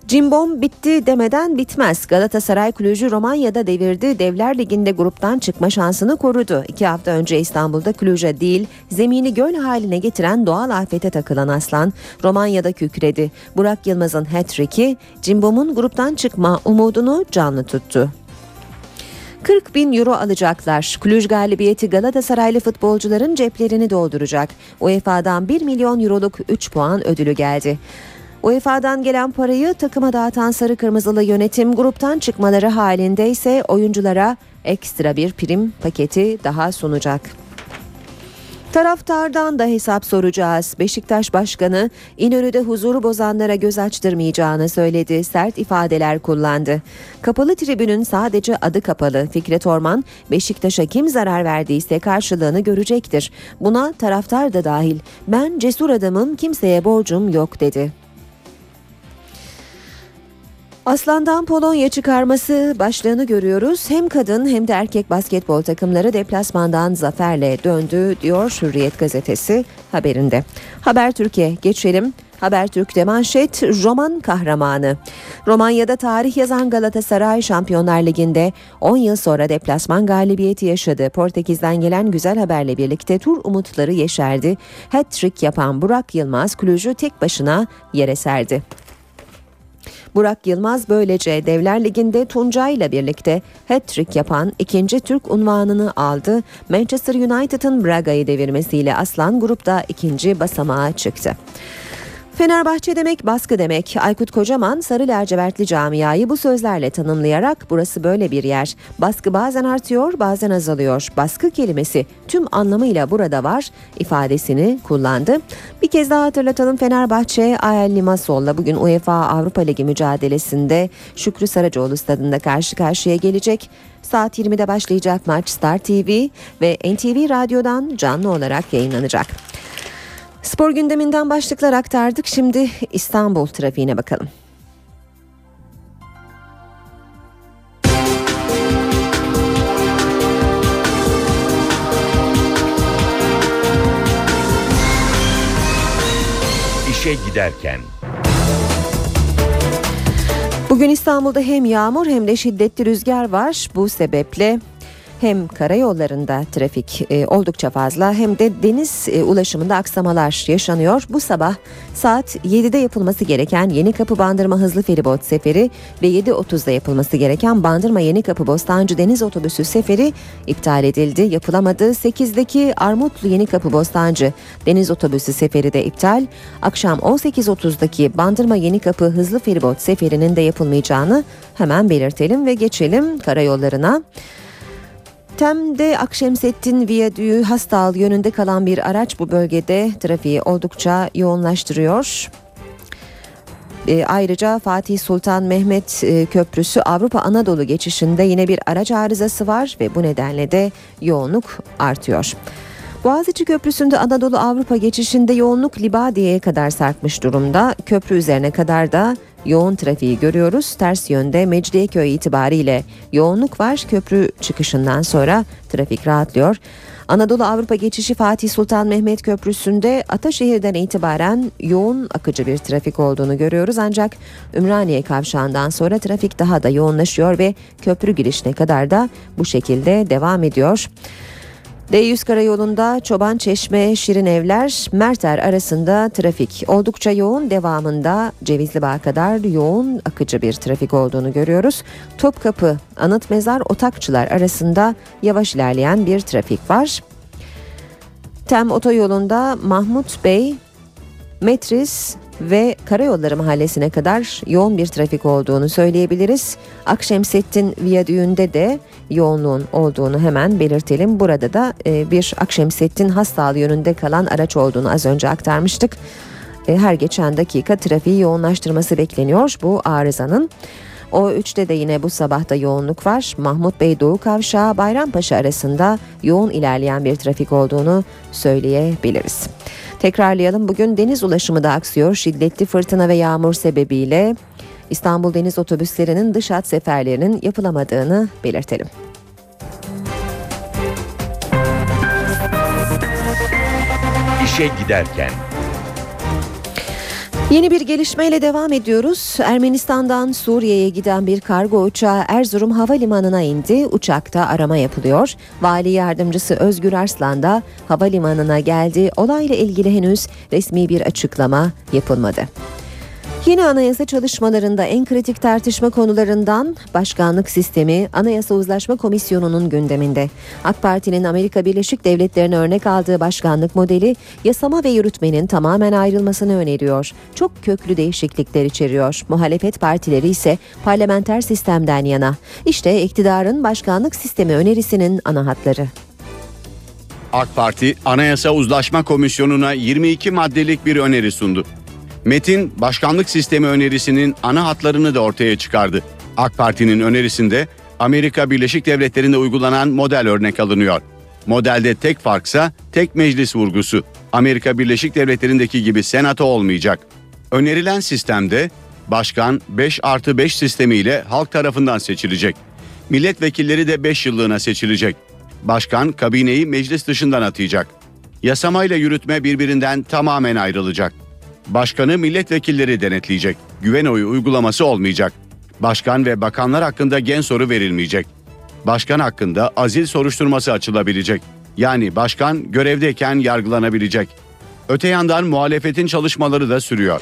Cimbom bitti demeden bitmez. Galatasaray Kulücü Romanya'da devirdi. Devler Ligi'nde gruptan çıkma şansını korudu. İki hafta önce İstanbul'da Kulüc'e değil zemini göl haline getiren doğal afete takılan Aslan Romanya'da kükredi. Burak Yılmaz'ın hat-trick'i Cimbom'un gruptan çıkma umudunu canlı tuttu. 40 bin euro alacaklar. Kulüj galibiyeti Galatasaraylı futbolcuların ceplerini dolduracak. UEFA'dan 1 milyon euroluk 3 puan ödülü geldi. UEFA'dan gelen parayı takıma dağıtan sarı kırmızılı yönetim gruptan çıkmaları halinde ise oyunculara ekstra bir prim paketi daha sunacak. Taraftardan da hesap soracağız. Beşiktaş Başkanı İnönü'de huzuru bozanlara göz açtırmayacağını söyledi. Sert ifadeler kullandı. Kapalı tribünün sadece adı kapalı. Fikret Orman, Beşiktaş'a kim zarar verdiyse karşılığını görecektir. Buna taraftar da dahil. Ben cesur adamım, kimseye borcum yok dedi. Aslan'dan Polonya çıkarması başlığını görüyoruz. Hem kadın hem de erkek basketbol takımları deplasmandan zaferle döndü diyor Hürriyet gazetesi haberinde. Haber Türkiye geçelim. Habertürk'te manşet roman kahramanı. Romanya'da tarih yazan Galatasaray Şampiyonlar Ligi'nde 10 yıl sonra deplasman galibiyeti yaşadı. Portekiz'den gelen güzel haberle birlikte tur umutları yeşerdi. Hat-trick yapan Burak Yılmaz Kulücü tek başına yere serdi. Burak Yılmaz böylece Devler Ligi'nde Tunca ile birlikte hat-trick yapan ikinci Türk unvanını aldı. Manchester United'ın Braga'yı devirmesiyle Aslan grupta ikinci basamağa çıktı. Fenerbahçe demek baskı demek. Aykut Kocaman sarı lacivertli camiayı bu sözlerle tanımlayarak burası böyle bir yer. Baskı bazen artıyor bazen azalıyor. Baskı kelimesi tüm anlamıyla burada var ifadesini kullandı. Bir kez daha hatırlatalım Fenerbahçe Ayel Limassol'la bugün UEFA Avrupa Ligi mücadelesinde Şükrü Saracoğlu stadında karşı karşıya gelecek. Saat 20'de başlayacak maç Star TV ve NTV Radyo'dan canlı olarak yayınlanacak. Spor gündeminden başlıklar aktardık. Şimdi İstanbul trafiğine bakalım. İşe giderken Bugün İstanbul'da hem yağmur hem de şiddetli rüzgar var. Bu sebeple hem karayollarında trafik e, oldukça fazla hem de deniz e, ulaşımında aksamalar yaşanıyor. Bu sabah saat 7'de yapılması gereken Yeni Kapı Bandırma Hızlı Feribot seferi ve 7.30'da yapılması gereken Bandırma Yeni Kapı Bostancı Deniz Otobüsü seferi iptal edildi. Yapılamadı. 8'deki Armutlu Yeni Kapı Bostancı Deniz Otobüsü seferi de iptal. Akşam 18.30'daki Bandırma Yeni Kapı Hızlı Feribot seferinin de yapılmayacağını hemen belirtelim ve geçelim karayollarına. Tem'de Akşemseddin Viyadüğü Hastal yönünde kalan bir araç bu bölgede trafiği oldukça yoğunlaştırıyor. E, ayrıca Fatih Sultan Mehmet e, Köprüsü Avrupa Anadolu geçişinde yine bir araç arızası var ve bu nedenle de yoğunluk artıyor. Boğaziçi Köprüsü'nde Anadolu Avrupa geçişinde yoğunluk Libadiye'ye kadar sarkmış durumda. Köprü üzerine kadar da yoğun trafiği görüyoruz. Ters yönde Mecidiyeköy itibariyle yoğunluk var. Köprü çıkışından sonra trafik rahatlıyor. Anadolu Avrupa geçişi Fatih Sultan Mehmet Köprüsü'nde Ataşehir'den itibaren yoğun akıcı bir trafik olduğunu görüyoruz. Ancak Ümraniye kavşağından sonra trafik daha da yoğunlaşıyor ve köprü girişine kadar da bu şekilde devam ediyor. D100 karayolunda Çoban Çeşme Şirin Evler Merter arasında trafik oldukça yoğun devamında Cevizli Bağ kadar yoğun akıcı bir trafik olduğunu görüyoruz. Topkapı Anıt Mezar Otakçılar arasında yavaş ilerleyen bir trafik var. Tem otoyolunda Mahmut Bey Metris ve Karayolları Mahallesi'ne kadar yoğun bir trafik olduğunu söyleyebiliriz. Akşemsettin Viyadüğü'nde de yoğunluğun olduğunu hemen belirtelim. Burada da e, bir Akşemsettin Hastal yönünde kalan araç olduğunu az önce aktarmıştık. E, her geçen dakika trafiği yoğunlaştırması bekleniyor bu arızanın. O3'te de yine bu sabahta yoğunluk var. Mahmut Bey Doğu Kavşağı Bayrampaşa arasında yoğun ilerleyen bir trafik olduğunu söyleyebiliriz. Tekrarlayalım bugün deniz ulaşımı da aksıyor. Şiddetli fırtına ve yağmur sebebiyle İstanbul deniz otobüslerinin dış hat seferlerinin yapılamadığını belirtelim. İşe giderken. Yeni bir gelişmeyle devam ediyoruz. Ermenistan'dan Suriye'ye giden bir kargo uçağı Erzurum Havalimanı'na indi. Uçakta arama yapılıyor. Vali yardımcısı Özgür Arslan da havalimanına geldi. Olayla ilgili henüz resmi bir açıklama yapılmadı. Yeni anayasa çalışmalarında en kritik tartışma konularından başkanlık sistemi Anayasa Uzlaşma Komisyonu'nun gündeminde. AK Parti'nin Amerika Birleşik Devletleri'ne örnek aldığı başkanlık modeli yasama ve yürütmenin tamamen ayrılmasını öneriyor. Çok köklü değişiklikler içeriyor. Muhalefet partileri ise parlamenter sistemden yana. İşte iktidarın başkanlık sistemi önerisinin ana hatları. AK Parti Anayasa Uzlaşma Komisyonu'na 22 maddelik bir öneri sundu. Metin başkanlık sistemi önerisinin ana hatlarını da ortaya çıkardı. AK Parti'nin önerisinde Amerika Birleşik Devletleri'nde uygulanan model örnek alınıyor. Modelde tek farksa tek meclis vurgusu. Amerika Birleşik Devletleri'ndeki gibi senato olmayacak. Önerilen sistemde başkan 5 artı 5 sistemiyle halk tarafından seçilecek. Milletvekilleri de 5 yıllığına seçilecek. Başkan kabineyi meclis dışından atayacak. Yasamayla yürütme birbirinden tamamen ayrılacak. Başkanı milletvekilleri denetleyecek. Güven oyu uygulaması olmayacak. Başkan ve bakanlar hakkında gen soru verilmeyecek. Başkan hakkında azil soruşturması açılabilecek. Yani başkan görevdeyken yargılanabilecek. Öte yandan muhalefetin çalışmaları da sürüyor.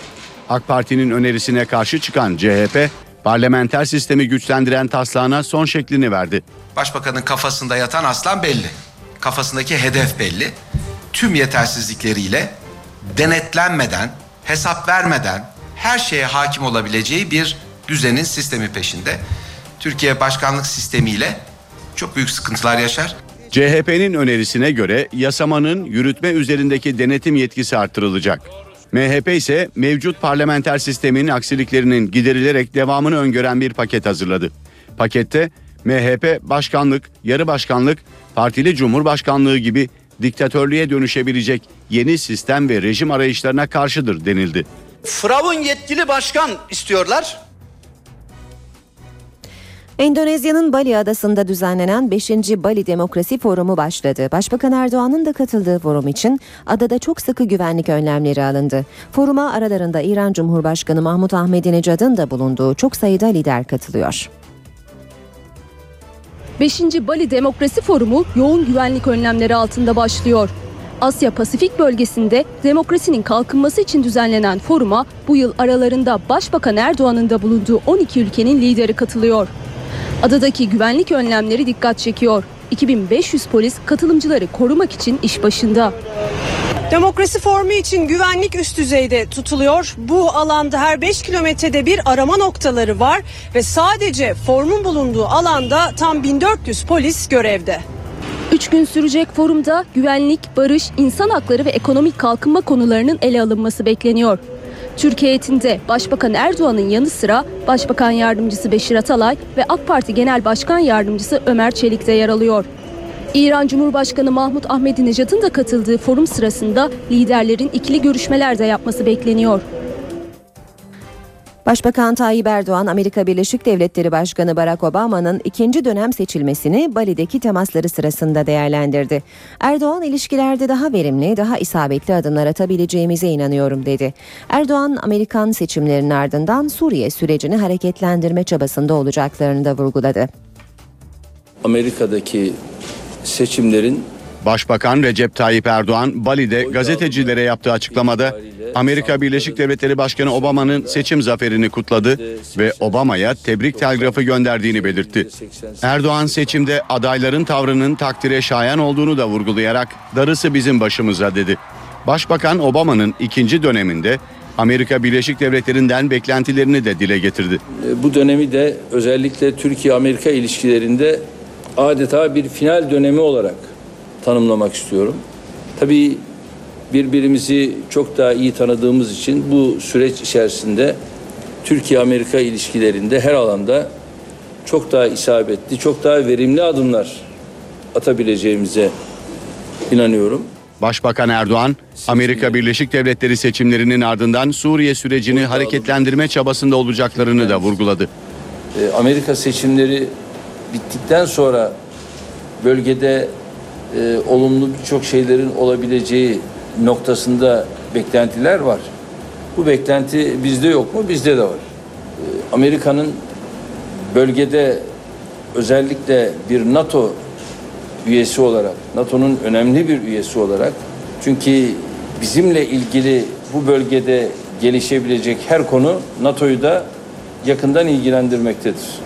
AK Parti'nin önerisine karşı çıkan CHP, parlamenter sistemi güçlendiren taslağına son şeklini verdi. Başbakanın kafasında yatan aslan belli. Kafasındaki hedef belli. Tüm yetersizlikleriyle denetlenmeden, hesap vermeden her şeye hakim olabileceği bir düzenin sistemi peşinde. Türkiye başkanlık sistemiyle çok büyük sıkıntılar yaşar. CHP'nin önerisine göre yasamanın yürütme üzerindeki denetim yetkisi artırılacak. MHP ise mevcut parlamenter sistemin aksiliklerinin giderilerek devamını öngören bir paket hazırladı. Pakette MHP başkanlık, yarı başkanlık, partili cumhurbaşkanlığı gibi diktatörlüğe dönüşebilecek yeni sistem ve rejim arayışlarına karşıdır denildi. Fıravun yetkili başkan istiyorlar. Endonezya'nın Bali adasında düzenlenen 5. Bali Demokrasi Forumu başladı. Başbakan Erdoğan'ın da katıldığı forum için adada çok sıkı güvenlik önlemleri alındı. Foruma aralarında İran Cumhurbaşkanı Mahmut Ahmedinejad'ın da bulunduğu çok sayıda lider katılıyor. 5. Bali Demokrasi Forumu yoğun güvenlik önlemleri altında başlıyor. Asya Pasifik bölgesinde demokrasinin kalkınması için düzenlenen foruma bu yıl aralarında Başbakan Erdoğan'ın da bulunduğu 12 ülkenin lideri katılıyor. Adadaki güvenlik önlemleri dikkat çekiyor. 2500 polis katılımcıları korumak için iş başında. Demokrasi formu için güvenlik üst düzeyde tutuluyor. Bu alanda her 5 kilometrede bir arama noktaları var ve sadece formun bulunduğu alanda tam 1400 polis görevde. Üç gün sürecek forumda güvenlik, barış, insan hakları ve ekonomik kalkınma konularının ele alınması bekleniyor. Türkiye heyetinde Başbakan Erdoğan'ın yanı sıra Başbakan Yardımcısı Beşir Atalay ve AK Parti Genel Başkan Yardımcısı Ömer Çelik de yer alıyor. İran Cumhurbaşkanı Mahmut Ahmedinejad'ın da katıldığı forum sırasında liderlerin ikili görüşmeler de yapması bekleniyor. Başbakan Tayyip Erdoğan, Amerika Birleşik Devletleri Başkanı Barack Obama'nın ikinci dönem seçilmesini Bali'deki temasları sırasında değerlendirdi. Erdoğan ilişkilerde daha verimli, daha isabetli adımlar atabileceğimize inanıyorum dedi. Erdoğan, Amerikan seçimlerinin ardından Suriye sürecini hareketlendirme çabasında olacaklarını da vurguladı. Amerika'daki seçimlerin Başbakan Recep Tayyip Erdoğan Bali'de gazetecilere yaptığı açıklamada Amerika Birleşik Devletleri Başkanı Obama'nın seçim zaferini kutladı ve Obama'ya tebrik telgrafı gönderdiğini belirtti. Erdoğan seçimde adayların tavrının takdire şayan olduğunu da vurgulayarak darısı bizim başımıza dedi. Başbakan Obama'nın ikinci döneminde Amerika Birleşik Devletleri'nden beklentilerini de dile getirdi. E, bu dönemi de özellikle Türkiye-Amerika ilişkilerinde adeta bir final dönemi olarak tanımlamak istiyorum. Tabii birbirimizi çok daha iyi tanıdığımız için bu süreç içerisinde Türkiye-Amerika ilişkilerinde her alanda çok daha isabetli, çok daha verimli adımlar atabileceğimize inanıyorum. Başbakan Erdoğan, Amerika Birleşik Devletleri seçimlerinin ardından Suriye sürecini hareketlendirme çabasında olacaklarını da vurguladı. Ee, Amerika seçimleri bittikten sonra bölgede e, olumlu birçok şeylerin olabileceği noktasında beklentiler var. Bu beklenti bizde yok mu? Bizde de var. Ee, Amerika'nın bölgede özellikle bir NATO üyesi olarak, NATO'nun önemli bir üyesi olarak çünkü bizimle ilgili bu bölgede gelişebilecek her konu NATO'yu da yakından ilgilendirmektedir.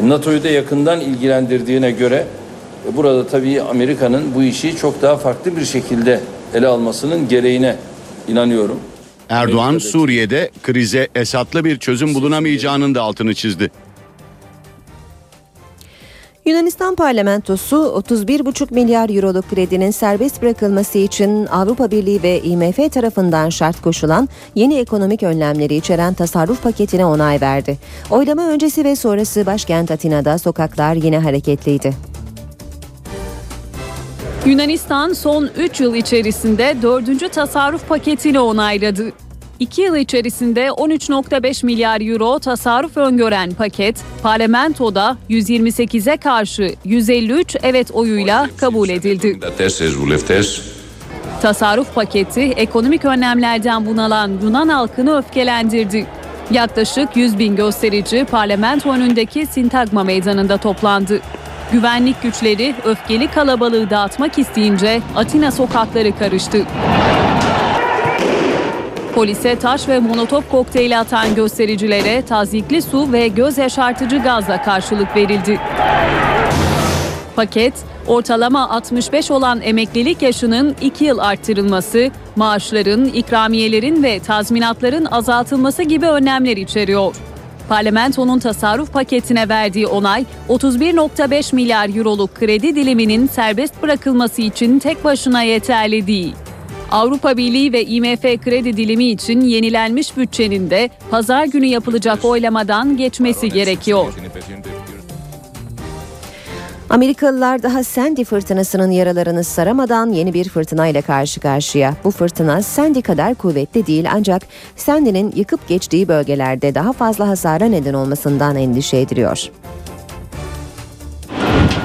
E, NATO'yu da yakından ilgilendirdiğine göre e, burada tabii Amerika'nın bu işi çok daha farklı bir şekilde ele almasının gereğine inanıyorum. Erdoğan Suriye'de krize Esad'lı bir çözüm bulunamayacağının da altını çizdi. Yunanistan parlamentosu 31,5 milyar euroluk kredinin serbest bırakılması için Avrupa Birliği ve IMF tarafından şart koşulan yeni ekonomik önlemleri içeren tasarruf paketine onay verdi. Oylama öncesi ve sonrası başkent Atina'da sokaklar yine hareketliydi. Yunanistan son 3 yıl içerisinde 4. tasarruf paketini onayladı. 2 yıl içerisinde 13.5 milyar euro tasarruf öngören paket parlamentoda 128'e karşı 153 evet oyuyla kabul edildi. Tasarruf paketi ekonomik önlemlerden bunalan Yunan halkını öfkelendirdi. Yaklaşık 100 bin gösterici parlamento önündeki Sintagma meydanında toplandı. Güvenlik güçleri öfkeli kalabalığı dağıtmak isteyince Atina sokakları karıştı. Polise taş ve monotof kokteyli atan göstericilere tazikli su ve göz yaşartıcı gazla karşılık verildi. Paket, ortalama 65 olan emeklilik yaşının 2 yıl arttırılması, maaşların, ikramiyelerin ve tazminatların azaltılması gibi önlemler içeriyor. Parlamentonun tasarruf paketine verdiği onay 31.5 milyar euroluk kredi diliminin serbest bırakılması için tek başına yeterli değil. Avrupa Birliği ve IMF kredi dilimi için yenilenmiş bütçenin de pazar günü yapılacak oylamadan geçmesi gerekiyor. Amerikalılar daha Sandy fırtınasının yaralarını saramadan yeni bir fırtınayla karşı karşıya. Bu fırtına Sandy kadar kuvvetli değil ancak Sandy'nin yıkıp geçtiği bölgelerde daha fazla hasara neden olmasından endişe ediliyor.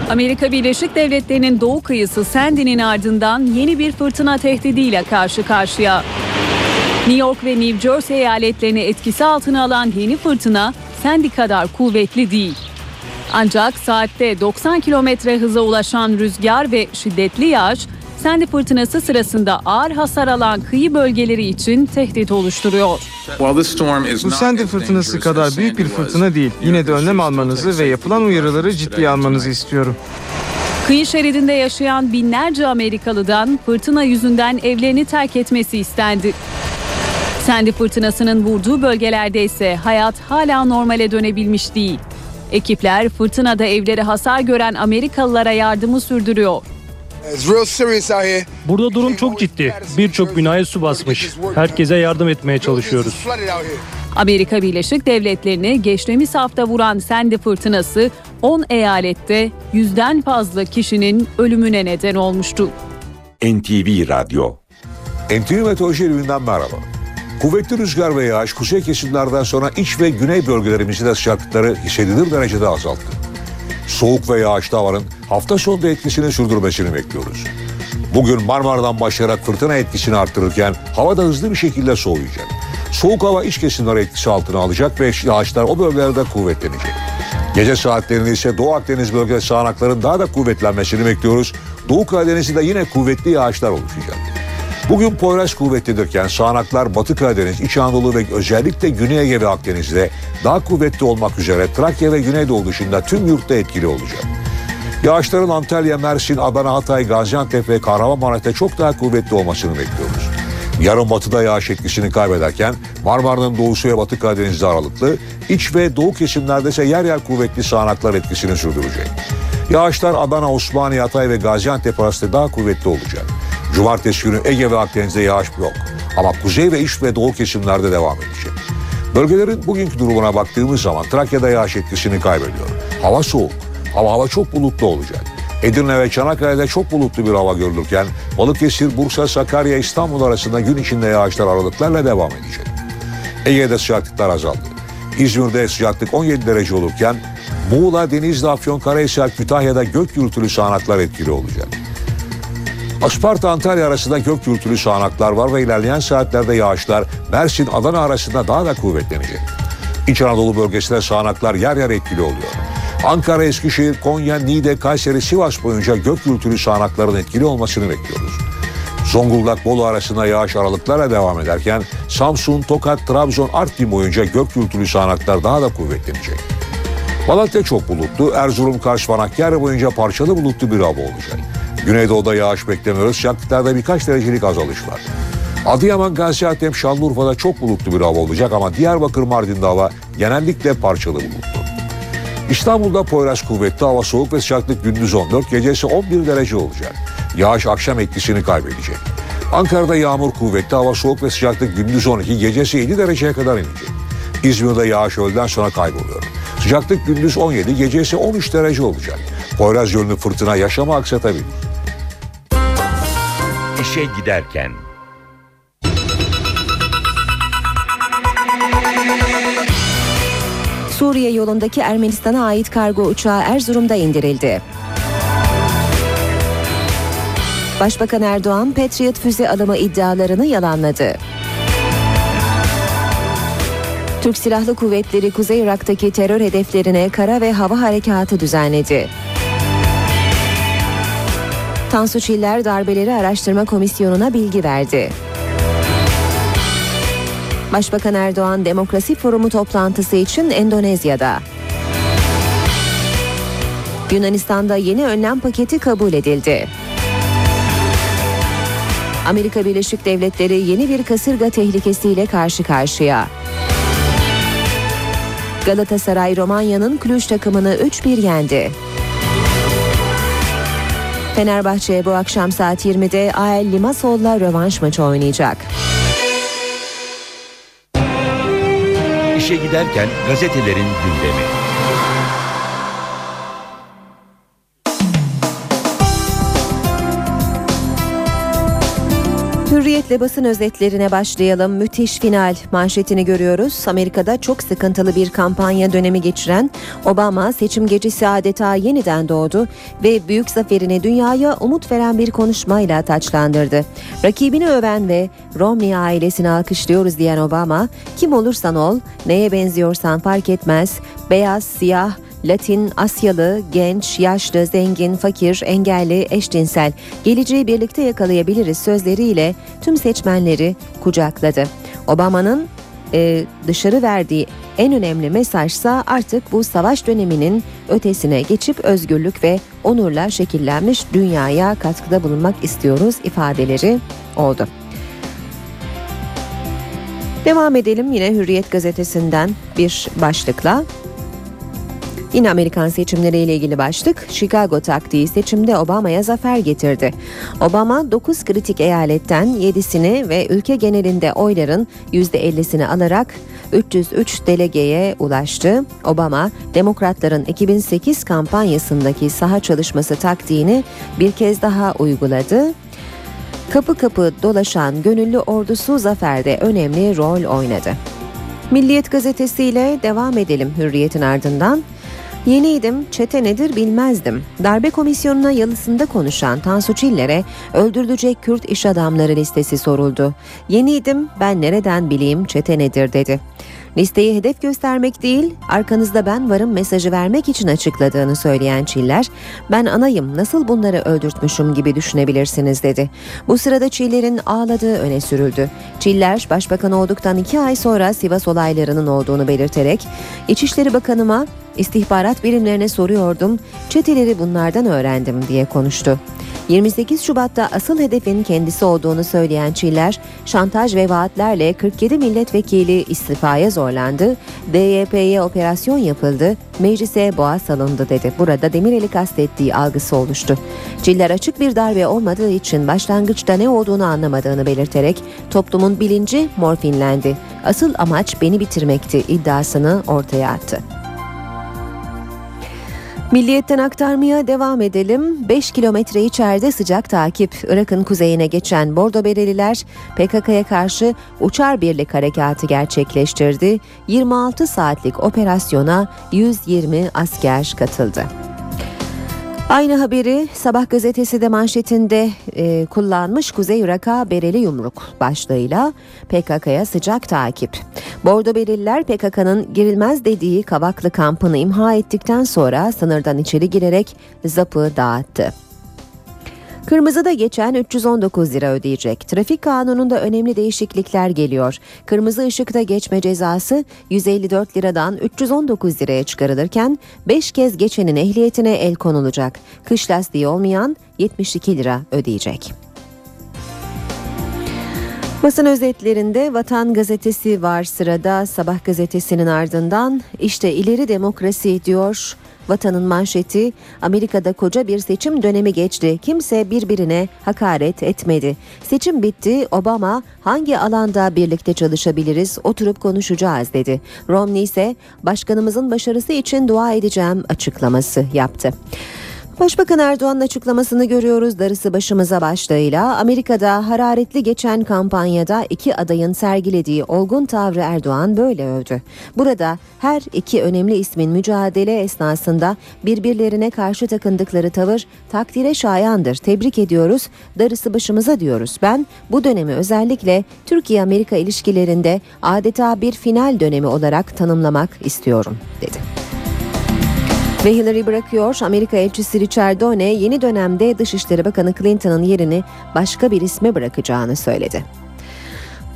Amerika Birleşik Devletleri'nin doğu kıyısı Sandy'nin ardından yeni bir fırtına tehdidiyle karşı karşıya. New York ve New Jersey eyaletlerini etkisi altına alan yeni fırtına Sandy kadar kuvvetli değil. Ancak saatte 90 kilometre hıza ulaşan rüzgar ve şiddetli yağış Sandy fırtınası sırasında ağır hasar alan kıyı bölgeleri için tehdit oluşturuyor. Bu Sandy fırtınası kadar büyük bir fırtına değil. Yine de önlem almanızı ve yapılan uyarıları ciddiye almanızı istiyorum. Kıyı şeridinde yaşayan binlerce Amerikalıdan fırtına yüzünden evlerini terk etmesi istendi. Sandy fırtınasının vurduğu bölgelerde ise hayat hala normale dönebilmiş değil. Ekipler fırtınada evleri hasar gören Amerikalılara yardımı sürdürüyor. Burada durum çok ciddi. Birçok binaya su basmış. Herkese yardım etmeye çalışıyoruz. Amerika Birleşik Devletleri'ni geçtiğimiz hafta vuran Sandy fırtınası 10 eyalette yüzden fazla kişinin ölümüne neden olmuştu. NTV Radyo NTV Meteoroloji Evi'nden merhaba. Kuvvetli rüzgar ve yağış kuzey kesimlerden sonra iç ve güney bölgelerimizde sıcaklıkları hissedilir derecede azalttı. Soğuk ve yağışlı havanın hafta sonunda etkisini sürdürmesini bekliyoruz. Bugün Marmara'dan başlayarak fırtına etkisini arttırırken hava da hızlı bir şekilde soğuyacak. Soğuk hava iç kesimleri etkisi altına alacak ve yağışlar o bölgelerde kuvvetlenecek. Gece saatlerinde ise Doğu Akdeniz bölgesi sağanakların daha da kuvvetlenmesini bekliyoruz. Doğu Karadeniz'de yine kuvvetli yağışlar oluşacak. Bugün Poyraz kuvvetlidirken sağanaklar Batı Karadeniz, İç Anadolu ve özellikle Güney Ege ve Akdeniz'de daha kuvvetli olmak üzere Trakya ve Güneydoğu dışında tüm yurtta etkili olacak. Yağışların Antalya, Mersin, Adana, Hatay, Gaziantep ve Kahramanmaraş'ta çok daha kuvvetli olmasını bekliyoruz. Yarın batıda yağış etkisini kaybederken Marmara'nın doğusu ve Batı Karadeniz'de aralıklı, iç ve doğu kesimlerde ise yer yer kuvvetli sağanaklar etkisini sürdürecek. Yağışlar Adana, Osmaniye, Hatay ve Gaziantep arasında daha kuvvetli olacak. Cumartesi günü Ege ve Akdeniz'de yağış yok. Ama kuzey ve iç ve doğu kesimlerde devam edecek. Bölgelerin bugünkü durumuna baktığımız zaman Trakya'da yağış etkisini kaybediyor. Hava soğuk ama hava çok bulutlu olacak. Edirne ve Çanakkale'de çok bulutlu bir hava görülürken Balıkesir, Bursa, Sakarya, İstanbul arasında gün içinde yağışlar aralıklarla devam edecek. Ege'de sıcaklıklar azaldı. İzmir'de sıcaklık 17 derece olurken Muğla, Denizli, Afyonkarahisar, Kütahya'da gök gürültülü sağanaklar etkili olacak. Isparta Antalya arasında gök gürültülü sağanaklar var ve ilerleyen saatlerde yağışlar Mersin Adana arasında daha da kuvvetlenecek. İç Anadolu bölgesinde sağanaklar yer yer etkili oluyor. Ankara, Eskişehir, Konya, Niğde, Kayseri, Sivas boyunca gök gürültülü sağanakların etkili olmasını bekliyoruz. Zonguldak, Bolu arasında yağış aralıklarla devam ederken Samsun, Tokat, Trabzon, Artvin boyunca gök gürültülü sağanaklar daha da kuvvetlenecek. Malatya çok bulutlu, Erzurum, Kars, Hakkari boyunca parçalı bulutlu bir hava olacak. Güneydoğu'da yağış beklemiyoruz. Sıcaklıklarda birkaç derecelik azalış var. Adıyaman, Gaziantep, Şanlıurfa'da çok bulutlu bir hava olacak ama Diyarbakır, Mardin'de hava genellikle parçalı bulutlu. İstanbul'da Poyraz kuvvetli hava soğuk ve sıcaklık gündüz 14, gecesi 11 derece olacak. Yağış akşam etkisini kaybedecek. Ankara'da yağmur kuvvetli hava soğuk ve sıcaklık gündüz 12, gecesi 7 dereceye kadar inecek. İzmir'de yağış öğleden sonra kayboluyor. Sıcaklık gündüz 17, gecesi 13 derece olacak. Poyraz yönlü fırtına yaşamı aksatabilir. İşe giderken Suriye yolundaki Ermenistan'a ait kargo uçağı Erzurum'da indirildi. Başbakan Erdoğan Patriot füze alımı iddialarını yalanladı. Türk Silahlı Kuvvetleri Kuzey Irak'taki terör hedeflerine kara ve hava harekatı düzenledi. Tansu Çiller Darbeleri Araştırma Komisyonu'na bilgi verdi. Başbakan Erdoğan Demokrasi Forumu toplantısı için Endonezya'da. Yunanistan'da yeni önlem paketi kabul edildi. Amerika Birleşik Devletleri yeni bir kasırga tehlikesiyle karşı karşıya. Galatasaray Romanya'nın Cluj takımını 3-1 yendi. Fenerbahçe bu akşam saat 20'de AEL Limassol'la rövanş maçı oynayacak. İşe giderken gazetelerin gündemi. Hürriyetle basın özetlerine başlayalım. Müthiş final manşetini görüyoruz. Amerika'da çok sıkıntılı bir kampanya dönemi geçiren Obama seçim gecesi adeta yeniden doğdu ve büyük zaferini dünyaya umut veren bir konuşmayla taçlandırdı. Rakibini öven ve Romney ailesini alkışlıyoruz diyen Obama, kim olursan ol, neye benziyorsan fark etmez, beyaz, siyah, Latin, Asyalı, genç, yaşlı, zengin, fakir, engelli, eşcinsel, geleceği birlikte yakalayabiliriz sözleriyle tüm seçmenleri kucakladı. Obama'nın e, dışarı verdiği en önemli mesajsa artık bu savaş döneminin ötesine geçip özgürlük ve onurla şekillenmiş dünyaya katkıda bulunmak istiyoruz ifadeleri oldu. Devam edelim yine Hürriyet gazetesinden bir başlıkla. Yine Amerikan seçimleriyle ilgili başlık, Chicago taktiği seçimde Obama'ya zafer getirdi. Obama 9 kritik eyaletten 7'sini ve ülke genelinde oyların %50'sini alarak 303 delegeye ulaştı. Obama, demokratların 2008 kampanyasındaki saha çalışması taktiğini bir kez daha uyguladı. Kapı kapı dolaşan gönüllü ordusu zaferde önemli rol oynadı. Milliyet gazetesiyle devam edelim hürriyetin ardından. Yeniydim, çete nedir bilmezdim. Darbe komisyonuna yalısında konuşan Tansu Çiller'e öldürülecek Kürt iş adamları listesi soruldu. Yeniydim, ben nereden bileyim çete nedir dedi. Listeyi hedef göstermek değil, arkanızda ben varım mesajı vermek için açıkladığını söyleyen Çiller, ben anayım nasıl bunları öldürtmüşüm gibi düşünebilirsiniz dedi. Bu sırada Çiller'in ağladığı öne sürüldü. Çiller, başbakan olduktan iki ay sonra Sivas olaylarının olduğunu belirterek, İçişleri Bakanıma istihbarat birimlerine soruyordum, çeteleri bunlardan öğrendim diye konuştu. 28 Şubat'ta asıl hedefin kendisi olduğunu söyleyen Çiller, şantaj ve vaatlerle 47 milletvekili istifaya zorlandı, DYP'ye operasyon yapıldı, meclise boğa salındı dedi. Burada Demirel'i kastettiği algısı oluştu. Çiller açık bir darbe olmadığı için başlangıçta ne olduğunu anlamadığını belirterek toplumun bilinci morfinlendi. Asıl amaç beni bitirmekti iddiasını ortaya attı. Milliyetten aktarmaya devam edelim. 5 kilometre içeride sıcak takip. Irak'ın kuzeyine geçen Bordo Bereliler PKK'ya karşı uçar birlik harekatı gerçekleştirdi. 26 saatlik operasyona 120 asker katıldı. Aynı haberi Sabah gazetesi de manşetinde e, kullanmış Kuzey Irak'a bereli yumruk başlığıyla PKK'ya sıcak takip. Bordo Bereliler PKK'nın girilmez dediği Kavaklı kampını imha ettikten sonra sınırdan içeri girerek zapı dağıttı. Kırmızıda geçen 319 lira ödeyecek. Trafik kanununda önemli değişiklikler geliyor. Kırmızı ışıkta geçme cezası 154 liradan 319 liraya çıkarılırken 5 kez geçenin ehliyetine el konulacak. Kış lastiği olmayan 72 lira ödeyecek. Basın özetlerinde Vatan Gazetesi var sırada Sabah gazetesinin ardından işte ileri demokrasi diyor Vatanın manşeti Amerika'da koca bir seçim dönemi geçti. Kimse birbirine hakaret etmedi. Seçim bitti. Obama hangi alanda birlikte çalışabiliriz oturup konuşacağız dedi. Romney ise başkanımızın başarısı için dua edeceğim açıklaması yaptı. Başbakan Erdoğan'ın açıklamasını görüyoruz darısı başımıza başlığıyla. Amerika'da hararetli geçen kampanyada iki adayın sergilediği olgun tavrı Erdoğan böyle övdü. Burada her iki önemli ismin mücadele esnasında birbirlerine karşı takındıkları tavır takdire şayandır. Tebrik ediyoruz. Darısı başımıza diyoruz. Ben bu dönemi özellikle Türkiye-Amerika ilişkilerinde adeta bir final dönemi olarak tanımlamak istiyorum dedi. Ve Hillary bırakıyor. Amerika elçisi Richard Done yeni dönemde Dışişleri Bakanı Clinton'ın yerini başka bir isme bırakacağını söyledi.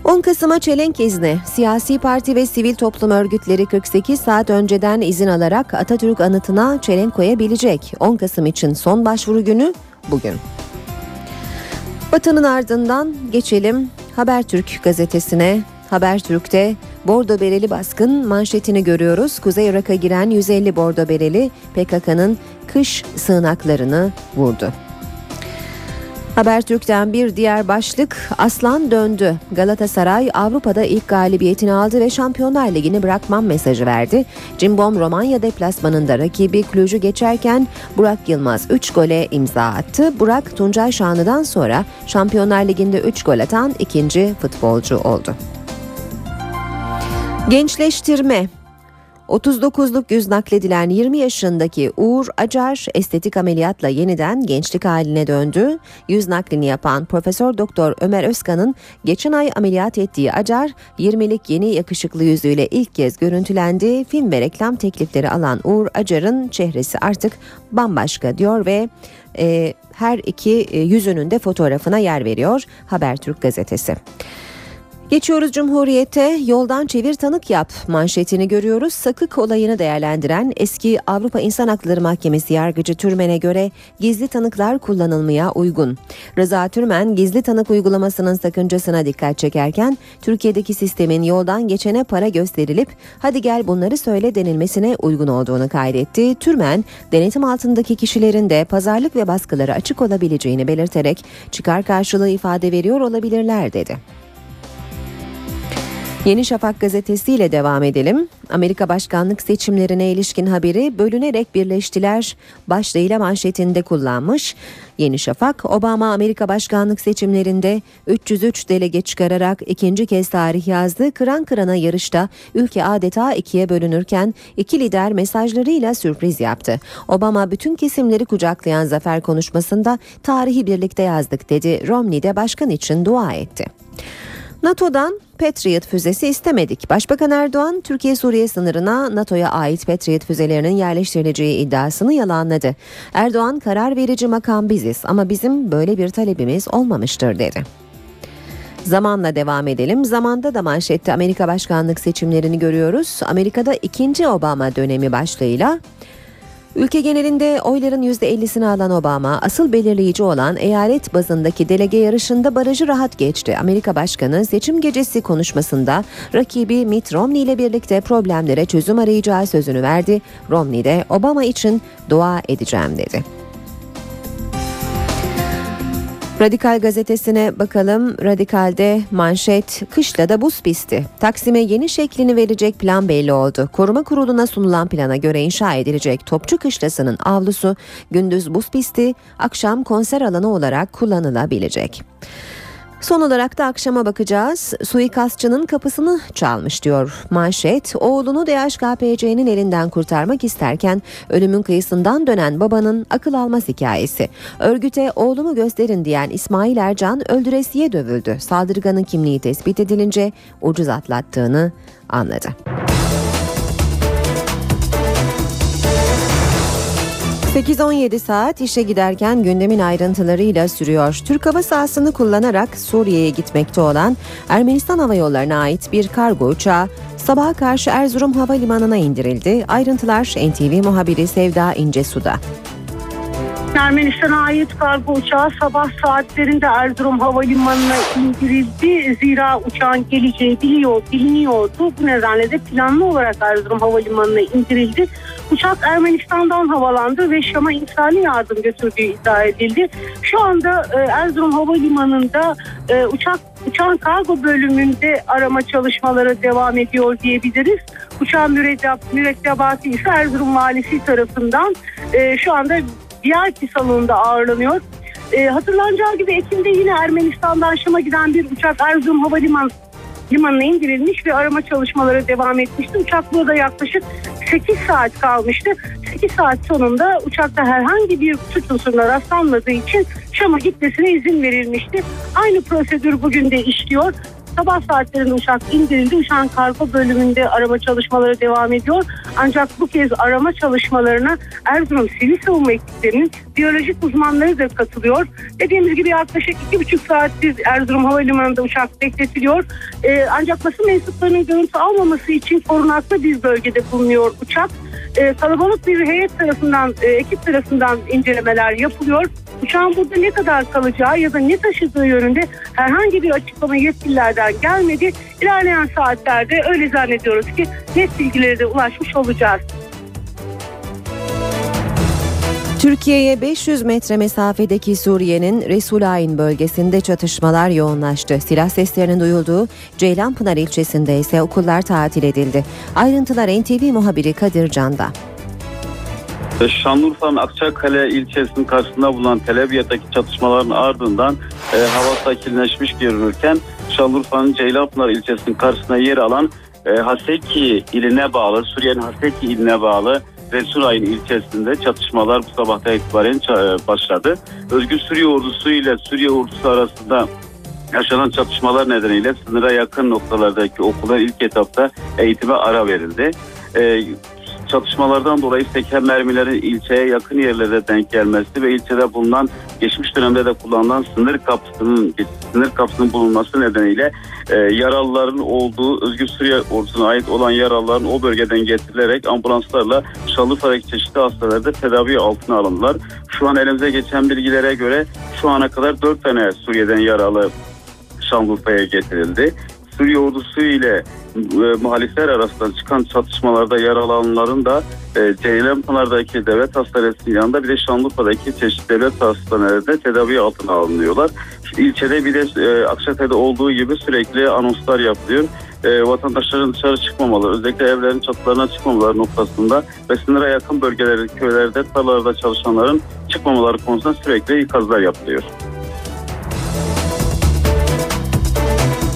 10 Kasım'a çelenk izni. Siyasi parti ve sivil toplum örgütleri 48 saat önceden izin alarak Atatürk anıtına çelenk koyabilecek. 10 Kasım için son başvuru günü bugün. Batı'nın ardından geçelim Habertürk gazetesine. Habertürk'te Bordo Bereli baskın manşetini görüyoruz. Kuzey Irak'a giren 150 Bordo Bereli PKK'nın kış sığınaklarını vurdu. Habertürk'ten bir diğer başlık Aslan döndü. Galatasaray Avrupa'da ilk galibiyetini aldı ve Şampiyonlar Ligi'ni bırakmam mesajı verdi. Cimbom Romanya deplasmanında rakibi Cluj'u geçerken Burak Yılmaz 3 gole imza attı. Burak Tuncay Şanlı'dan sonra Şampiyonlar Ligi'nde 3 gol atan ikinci futbolcu oldu. Gençleştirme 39'luk yüz nakledilen 20 yaşındaki Uğur Acar estetik ameliyatla yeniden gençlik haline döndü. Yüz naklini yapan Profesör Doktor Ömer Özkan'ın geçen ay ameliyat ettiği Acar 20'lik yeni yakışıklı yüzüyle ilk kez görüntülendi. Film ve reklam teklifleri alan Uğur Acar'ın çehresi artık bambaşka diyor ve e, her iki e, yüzünün de fotoğrafına yer veriyor Habertürk gazetesi. Geçiyoruz Cumhuriyet'e yoldan çevir tanık yap manşetini görüyoruz. Sakık olayını değerlendiren eski Avrupa İnsan Hakları Mahkemesi yargıcı Türmen'e göre gizli tanıklar kullanılmaya uygun. Rıza Türmen gizli tanık uygulamasının sakıncasına dikkat çekerken Türkiye'deki sistemin yoldan geçene para gösterilip hadi gel bunları söyle denilmesine uygun olduğunu kaydetti. Türmen denetim altındaki kişilerin de pazarlık ve baskıları açık olabileceğini belirterek çıkar karşılığı ifade veriyor olabilirler dedi. Yeni Şafak gazetesiyle devam edelim. Amerika başkanlık seçimlerine ilişkin haberi bölünerek birleştiler başlığıyla manşetinde kullanmış. Yeni Şafak, Obama Amerika başkanlık seçimlerinde 303 delege çıkararak ikinci kez tarih yazdı. Kıran kırana yarışta ülke adeta ikiye bölünürken iki lider mesajlarıyla sürpriz yaptı. Obama bütün kesimleri kucaklayan zafer konuşmasında tarihi birlikte yazdık dedi. Romney de başkan için dua etti. NATO'dan Patriot füzesi istemedik. Başbakan Erdoğan, Türkiye-Suriye sınırına NATO'ya ait Patriot füzelerinin yerleştirileceği iddiasını yalanladı. Erdoğan, karar verici makam biziz ama bizim böyle bir talebimiz olmamıştır dedi. Zamanla devam edelim. Zamanda da manşette Amerika başkanlık seçimlerini görüyoruz. Amerika'da ikinci Obama dönemi başlığıyla Ülke genelinde oyların %50'sini alan Obama, asıl belirleyici olan eyalet bazındaki delege yarışında barajı rahat geçti. Amerika Başkanı seçim gecesi konuşmasında rakibi Mitt Romney ile birlikte problemlere çözüm arayacağı sözünü verdi. Romney de Obama için dua edeceğim dedi. Radikal gazetesine bakalım. Radikal'de manşet kışlada buz pisti. Taksim'e yeni şeklini verecek plan belli oldu. Koruma kuruluna sunulan plana göre inşa edilecek Topçu Kışlası'nın avlusu gündüz buz pisti, akşam konser alanı olarak kullanılabilecek. Son olarak da akşama bakacağız. Suikastçının kapısını çalmış diyor manşet. Oğlunu DHKPC'nin elinden kurtarmak isterken ölümün kıyısından dönen babanın akıl almaz hikayesi. Örgüte oğlumu gösterin diyen İsmail Ercan öldüresiye dövüldü. Saldırganın kimliği tespit edilince ucuz atlattığını anladı. 8-17 saat işe giderken gündemin ayrıntılarıyla sürüyor. Türk hava sahasını kullanarak Suriye'ye gitmekte olan Ermenistan Hava Yolları'na ait bir kargo uçağı sabaha karşı Erzurum Havalimanı'na indirildi. Ayrıntılar NTV muhabiri Sevda İncesu'da. Ermenistan'a ait kargo uçağı sabah saatlerinde Erzurum Havalimanı'na indirildi. Zira uçağın geleceği biliyor, biliniyordu. Bu nedenle de planlı olarak Erzurum Havalimanı'na indirildi. Uçak Ermenistan'dan havalandı ve Şam'a insani yardım götürdüğü iddia edildi. Şu anda e, Erzurum Havalimanı'nda e, uçak uçağın kargo bölümünde arama çalışmaları devam ediyor diyebiliriz. Uçağın müretteb, mürettebatı ise Erzurum Valisi tarafından e, şu anda VIP salonunda ağırlanıyor. E, hatırlanacağı gibi Ekim'de yine Ermenistan'dan Şam'a giden bir uçak Erzurum Havalimanı limanına indirilmiş ve arama çalışmaları devam etmişti. Uçak burada yaklaşık 8 saat kalmıştı. 8 saat sonunda uçakta herhangi bir suç unsuruna rastlanmadığı için Şam'a gitmesine izin verilmişti. Aynı prosedür bugün de işliyor. Sabah saatlerinde uçak indirildi. Uçağın kargo bölümünde arama çalışmaları devam ediyor. Ancak bu kez arama çalışmalarına Erzurum Sivil Savunma ekiplerinin biyolojik uzmanları da katılıyor. Dediğimiz gibi yaklaşık iki buçuk saattir Erzurum Havalimanı'nda uçak bekletiliyor. Ee, ancak basın mensuplarının görüntü almaması için korunaklı bir bölgede bulunuyor uçak. Ee, kalabalık bir heyet tarafından, e, ekip tarafından incelemeler yapılıyor. Uçağın burada ne kadar kalacağı ya da ne taşıdığı yönünde herhangi bir açıklama yetkililerden gelmedi. İlerleyen saatlerde öyle zannediyoruz ki net bilgilere de ulaşmış olacağız. Türkiye'ye 500 metre mesafedeki Suriye'nin Resulayn bölgesinde çatışmalar yoğunlaştı. Silah seslerinin duyulduğu Ceylanpınar ilçesinde ise okullar tatil edildi. Ayrıntılar NTV muhabiri Kadir Can'da. Şanlıurfa'nın Akçakale ilçesinin karşısında bulunan Telebiyat'taki çatışmaların ardından e, hava sakinleşmiş görünürken Şanlıurfa'nın Ceylanpınar ilçesinin karşısına yer alan e, Haseki iline bağlı, Suriye'nin Haseki iline bağlı Resulay'ın ilçesinde çatışmalar bu sabahta itibaren ça- başladı. Özgür Suriye ordusu ile Suriye ordusu arasında yaşanan çatışmalar nedeniyle sınıra yakın noktalardaki okullar ilk etapta eğitime ara verildi. Ee, çatışmalardan dolayı seken mermilerin ilçeye yakın yerlere denk gelmesi ve ilçede bulunan geçmiş dönemde de kullanılan sınır kapısının sınır kapısının bulunması nedeniyle e, yaralıların olduğu Özgür Suriye ordusuna ait olan yaralıların o bölgeden getirilerek ambulanslarla Şanlıurfa'daki çeşitli hastanelerde tedavi altına alındılar. Şu an elimize geçen bilgilere göre şu ana kadar 4 tane Suriye'den yaralı Şanlıurfa'ya getirildi. Suriye ordusu ile e, muhalifler arasında çıkan çatışmalarda yaralananların da e, Ceylanpınar'daki devlet hastanesinin yanında bir de Şanlıurfa'daki çeşitli devlet hastanelerinde tedavi altına alınıyorlar. İlçede bir de e, Akçakale'de olduğu gibi sürekli anonslar yapılıyor. E, vatandaşların dışarı çıkmamaları, özellikle evlerin çatılarına çıkmamaları noktasında ve sınıra yakın bölgelerde, köylerde, tarlalarda çalışanların çıkmamaları konusunda sürekli ikazlar yapılıyor.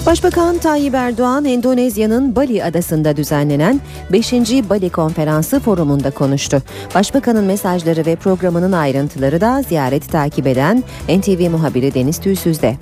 Başbakan Tayyip Erdoğan Endonezya'nın Bali adasında düzenlenen 5. Bali Konferansı forumunda konuştu. Başbakanın mesajları ve programının ayrıntıları da ziyareti takip eden NTV muhabiri Deniz Tüysüz'de.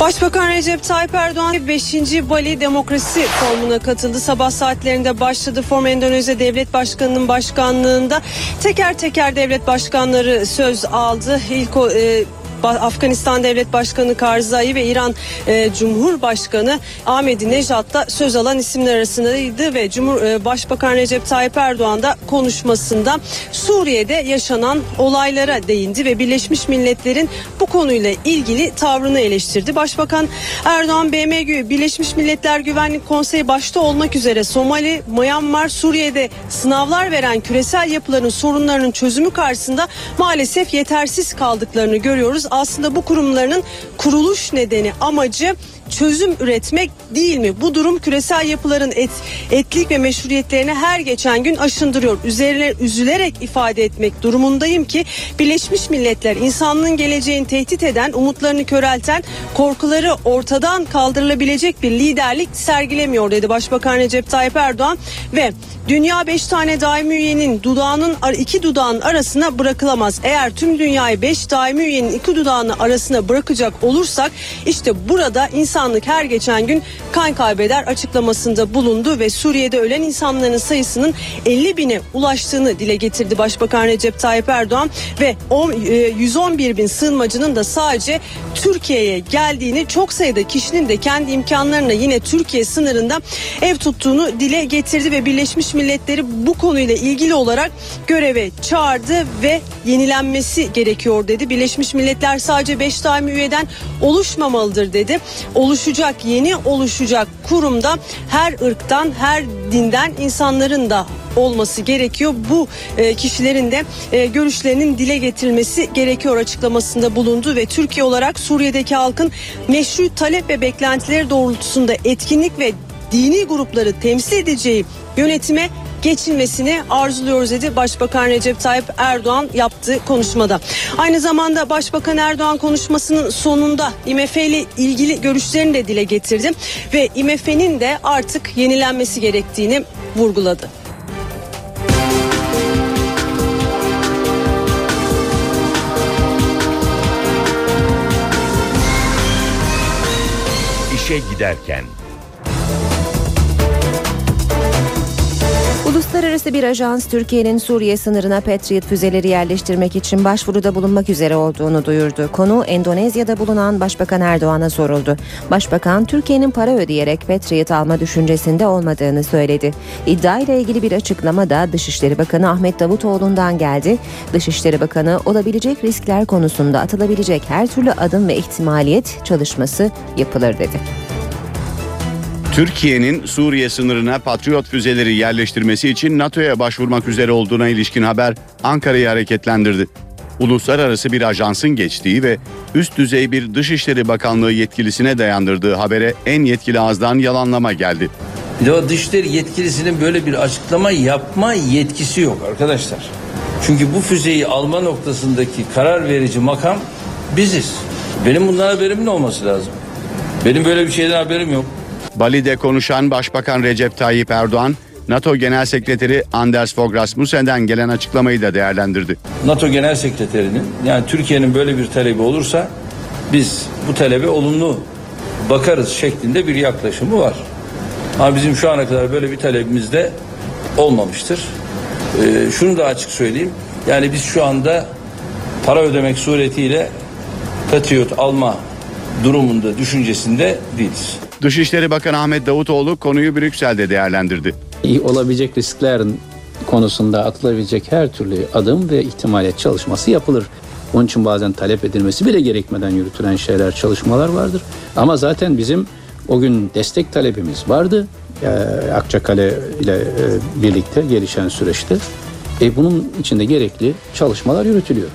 Başbakan Recep Tayyip Erdoğan 5. Bali Demokrasi Forumu'na katıldı. Sabah saatlerinde başladı. Forum Endonezya Devlet Başkanı'nın başkanlığında teker teker devlet başkanları söz aldı. İlk e, Afganistan Devlet Başkanı Karzai ve İran e, Cumhurbaşkanı Ahmedi Nejat da söz alan isimler arasındaydı ve Cumhur e, Başbakan Recep Tayyip Erdoğan da konuşmasında Suriye'de yaşanan olaylara değindi ve Birleşmiş Milletler'in bu konuyla ilgili tavrını eleştirdi. Başbakan Erdoğan BM Birleşmiş Milletler Güvenlik Konseyi başta olmak üzere Somali, Myanmar, Suriye'de sınavlar veren küresel yapıların sorunlarının çözümü karşısında maalesef yetersiz kaldıklarını görüyoruz. Aslında bu kurumlarının kuruluş nedeni amacı çözüm üretmek değil mi? Bu durum küresel yapıların et, etlik ve meşruiyetlerini her geçen gün aşındırıyor. Üzerine üzülerek ifade etmek durumundayım ki Birleşmiş Milletler insanlığın geleceğini tehdit eden, umutlarını körelten, korkuları ortadan kaldırılabilecek bir liderlik sergilemiyor dedi Başbakan Recep Tayyip Erdoğan ve Dünya beş tane daimi üyenin dudağının iki dudağın arasına bırakılamaz. Eğer tüm dünyayı beş daimi üyenin iki dudağını arasına bırakacak olursak işte burada insanlık her geçen gün kan kaybeder açıklamasında bulundu ve Suriye'de ölen insanların sayısının 50 bine ulaştığını dile getirdi Başbakan Recep Tayyip Erdoğan ve 111 e, bin sığınmacının da sadece Türkiye'ye geldiğini çok sayıda kişinin de kendi imkanlarına yine Türkiye sınırında ev tuttuğunu dile getirdi ve Birleşmiş Milletleri bu konuyla ilgili olarak göreve çağırdı ve yenilenmesi gerekiyor dedi. Birleşmiş Milletler sadece 5 daimi üyeden oluşmamalıdır dedi. Oluşacak yeni oluşacak kurumda her ırktan her dinden insanların da olması gerekiyor. Bu e, kişilerin de e, görüşlerinin dile getirilmesi gerekiyor açıklamasında bulundu ve Türkiye olarak Suriye'deki halkın meşru talep ve beklentileri doğrultusunda etkinlik ve dini grupları temsil edeceği yönetime geçilmesini arzuluyoruz dedi Başbakan Recep Tayyip Erdoğan yaptığı konuşmada. Aynı zamanda Başbakan Erdoğan konuşmasının sonunda IMF ile ilgili görüşlerini de dile getirdi ve IMF'nin de artık yenilenmesi gerektiğini vurguladı. İşe giderken Uluslararası bir ajans Türkiye'nin Suriye sınırına Patriot füzeleri yerleştirmek için başvuruda bulunmak üzere olduğunu duyurdu. Konu Endonezya'da bulunan Başbakan Erdoğan'a soruldu. Başbakan Türkiye'nin para ödeyerek Patriot alma düşüncesinde olmadığını söyledi. İddia ile ilgili bir açıklama da Dışişleri Bakanı Ahmet Davutoğlu'ndan geldi. Dışişleri Bakanı olabilecek riskler konusunda atılabilecek her türlü adım ve ihtimaliyet çalışması yapılır dedi. Türkiye'nin Suriye sınırına Patriot füzeleri yerleştirmesi için NATO'ya başvurmak üzere olduğuna ilişkin haber Ankara'yı hareketlendirdi. Uluslararası bir ajansın geçtiği ve üst düzey bir Dışişleri Bakanlığı yetkilisine dayandırdığı habere en yetkili ağızdan yalanlama geldi. Bir Dışişleri yetkilisinin böyle bir açıklama yapma yetkisi yok arkadaşlar. Çünkü bu füzeyi alma noktasındaki karar verici makam biziz. Benim bundan haberimin olması lazım. Benim böyle bir şeyden haberim yok. Bali'de konuşan Başbakan Recep Tayyip Erdoğan, NATO Genel Sekreteri Anders Fogh Rasmussen'den gelen açıklamayı da değerlendirdi. NATO Genel Sekreterinin yani Türkiye'nin böyle bir talebi olursa biz bu talebe olumlu bakarız şeklinde bir yaklaşımı var. Ama bizim şu ana kadar böyle bir talebimiz de olmamıştır. Ee, şunu da açık söyleyeyim. Yani biz şu anda para ödemek suretiyle Patriot alma durumunda düşüncesinde değiliz. Dışişleri Bakanı Ahmet Davutoğlu konuyu Brüksel'de değerlendirdi. Olabilecek risklerin konusunda atılabilecek her türlü adım ve ihtimalet çalışması yapılır. Onun için bazen talep edilmesi bile gerekmeden yürütülen şeyler, çalışmalar vardır. Ama zaten bizim o gün destek talebimiz vardı. Ee, Akçakale ile e, birlikte gelişen süreçte. E, bunun içinde gerekli çalışmalar yürütülüyor.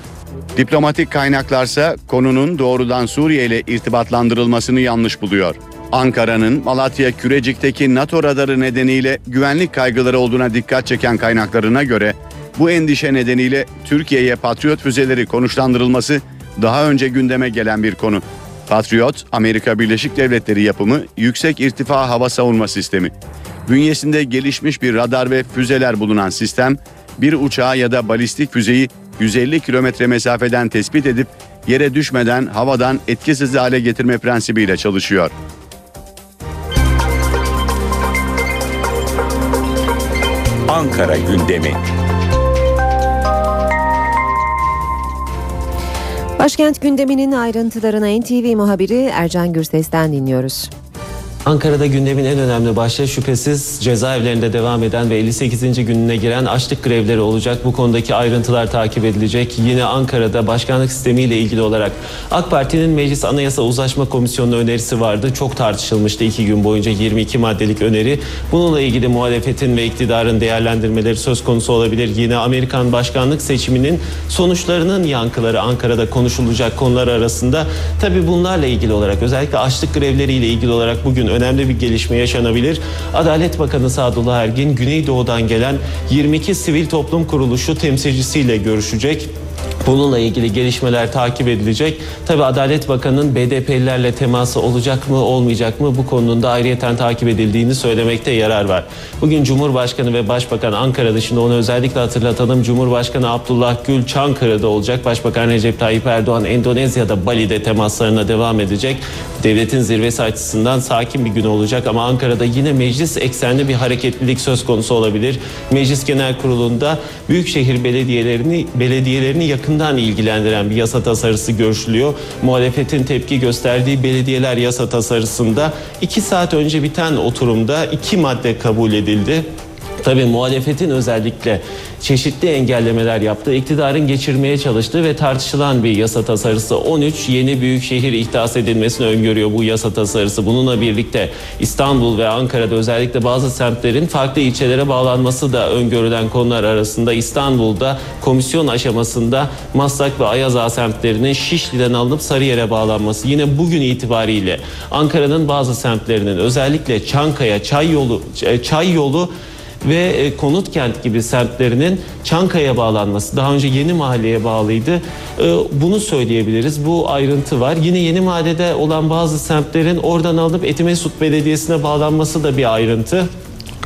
Diplomatik kaynaklarsa konunun doğrudan Suriye ile irtibatlandırılmasını yanlış buluyor. Ankara'nın Malatya Kürecik'teki NATO radarı nedeniyle güvenlik kaygıları olduğuna dikkat çeken kaynaklarına göre bu endişe nedeniyle Türkiye'ye Patriot füzeleri konuşlandırılması daha önce gündeme gelen bir konu. Patriot, Amerika Birleşik Devletleri yapımı yüksek irtifa hava savunma sistemi. Bünyesinde gelişmiş bir radar ve füzeler bulunan sistem, bir uçağı ya da balistik füzeyi 150 kilometre mesafeden tespit edip yere düşmeden havadan etkisiz hale getirme prensibiyle çalışıyor. Ankara gündemi. Başkent gündeminin ayrıntılarına NTV muhabiri Ercan Gürses'ten dinliyoruz. Ankara'da gündemin en önemli başlığı şüphesiz cezaevlerinde devam eden ve 58. gününe giren açlık grevleri olacak. Bu konudaki ayrıntılar takip edilecek. Yine Ankara'da başkanlık sistemiyle ilgili olarak AK Parti'nin Meclis Anayasa Uzlaşma Komisyonu'na önerisi vardı. Çok tartışılmıştı iki gün boyunca 22 maddelik öneri. Bununla ilgili muhalefetin ve iktidarın değerlendirmeleri söz konusu olabilir. Yine Amerikan başkanlık seçiminin sonuçlarının yankıları Ankara'da konuşulacak konular arasında. Tabii bunlarla ilgili olarak özellikle açlık grevleriyle ilgili olarak bugün önemli bir gelişme yaşanabilir. Adalet Bakanı Sadullah Ergin Güneydoğu'dan gelen 22 sivil toplum kuruluşu temsilcisiyle görüşecek. Bununla ilgili gelişmeler takip edilecek. Tabi Adalet Bakanı'nın BDP'lilerle teması olacak mı olmayacak mı bu konunun da ayrıyeten takip edildiğini söylemekte yarar var. Bugün Cumhurbaşkanı ve Başbakan Ankara dışında onu özellikle hatırlatalım. Cumhurbaşkanı Abdullah Gül Çankırı'da olacak. Başbakan Recep Tayyip Erdoğan Endonezya'da Bali'de temaslarına devam edecek. Devletin zirvesi açısından sakin bir gün olacak ama Ankara'da yine meclis eksenli bir hareketlilik söz konusu olabilir. Meclis Genel Kurulu'nda büyükşehir belediyelerini belediyelerini yakından ilgilendiren bir yasa tasarısı görüşülüyor. Muhalefetin tepki gösterdiği belediyeler yasa tasarısında iki saat önce biten oturumda iki madde kabul edildi. Tabii muhalefetin özellikle çeşitli engellemeler yaptığı, iktidarın geçirmeye çalıştığı ve tartışılan bir yasa tasarısı 13 yeni büyük şehir ihdas edilmesini öngörüyor bu yasa tasarısı. Bununla birlikte İstanbul ve Ankara'da özellikle bazı semtlerin farklı ilçelere bağlanması da öngörülen konular arasında İstanbul'da komisyon aşamasında Maslak ve Ayaza semtlerinin Şişli'den alınıp Sarıyer'e bağlanması. Yine bugün itibariyle Ankara'nın bazı semtlerinin özellikle Çankaya, Çay yolu, Çay yolu ve e, Konut Kent gibi semtlerinin Çankaya bağlanması. Daha önce Yeni Mahalle'ye bağlıydı. E, bunu söyleyebiliriz. Bu ayrıntı var. Yine Yeni Mahalle'de olan bazı semtlerin oradan alınıp Etimesut Belediyesi'ne bağlanması da bir ayrıntı.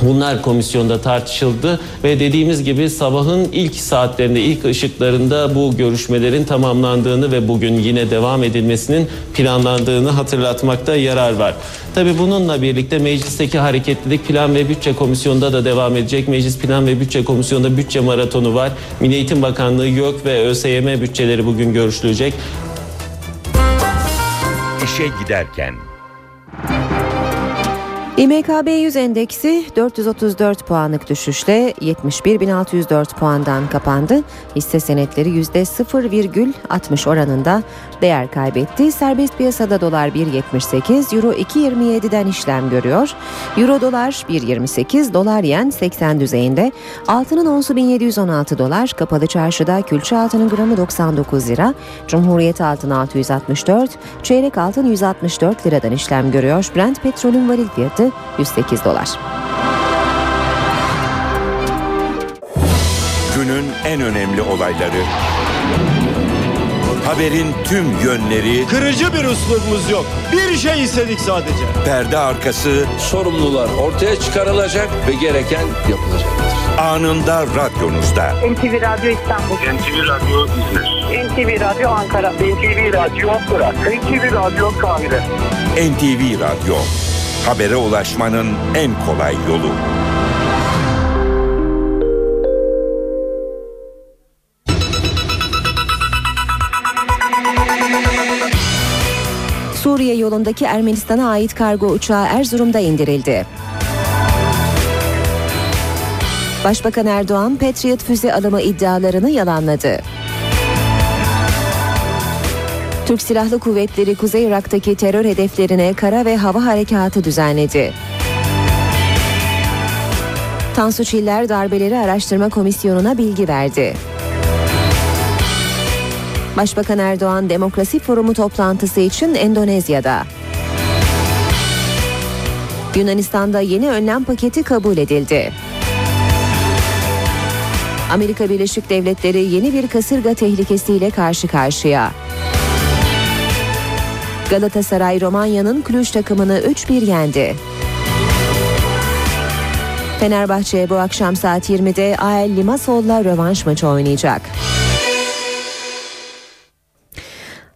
Bunlar komisyonda tartışıldı ve dediğimiz gibi sabahın ilk saatlerinde, ilk ışıklarında bu görüşmelerin tamamlandığını ve bugün yine devam edilmesinin planlandığını hatırlatmakta yarar var. Tabii bununla birlikte meclisteki hareketlilik plan ve bütçe komisyonunda da devam edecek. Meclis Plan ve Bütçe Komisyonu'nda bütçe maratonu var. Milli Eğitim Bakanlığı, YÖK ve ÖSYM bütçeleri bugün görüşülecek. İşe giderken İMKB 100 endeksi 434 puanlık düşüşle 71.604 puandan kapandı. Hisse senetleri %0,60 oranında değer kaybetti. Serbest piyasada dolar 1.78, euro 2.27'den işlem görüyor. Euro dolar 1.28, dolar yen 80 düzeyinde. Altının onsu 1716 dolar, kapalı çarşıda külçe altının gramı 99 lira. Cumhuriyet altın 664, çeyrek altın 164 liradan işlem görüyor. Brent petrolün varil fiyatı 108 dolar. Günün en önemli olayları. Haberin tüm yönleri. Kırıcı bir üslubumuz yok. Bir şey istedik sadece. Perde arkası. Sorumlular ortaya çıkarılacak ve gereken yapılacaktır. Anında radyonuzda. NTV Radyo İstanbul. NTV Radyo İzmir. NTV Radyo Ankara. NTV Radyo Fırat. NTV Radyo Kahire. NTV Radyo. Habere ulaşmanın en kolay yolu. Suriye yolundaki Ermenistan'a ait kargo uçağı Erzurum'da indirildi. Başbakan Erdoğan Patriot füze alımı iddialarını yalanladı. Türk Silahlı Kuvvetleri Kuzey Irak'taki terör hedeflerine kara ve hava harekatı düzenledi. Tansu Çiller Darbeleri Araştırma Komisyonu'na bilgi verdi. Başbakan Erdoğan Demokrasi Forumu toplantısı için Endonezya'da. Yunanistan'da yeni önlem paketi kabul edildi. Amerika Birleşik Devletleri yeni bir kasırga tehlikesiyle karşı karşıya. Galatasaray Romanya'nın Cluj takımını 3-1 yendi. Fenerbahçe bu akşam saat 20'de AEL Limassol'la rövanş maçı oynayacak.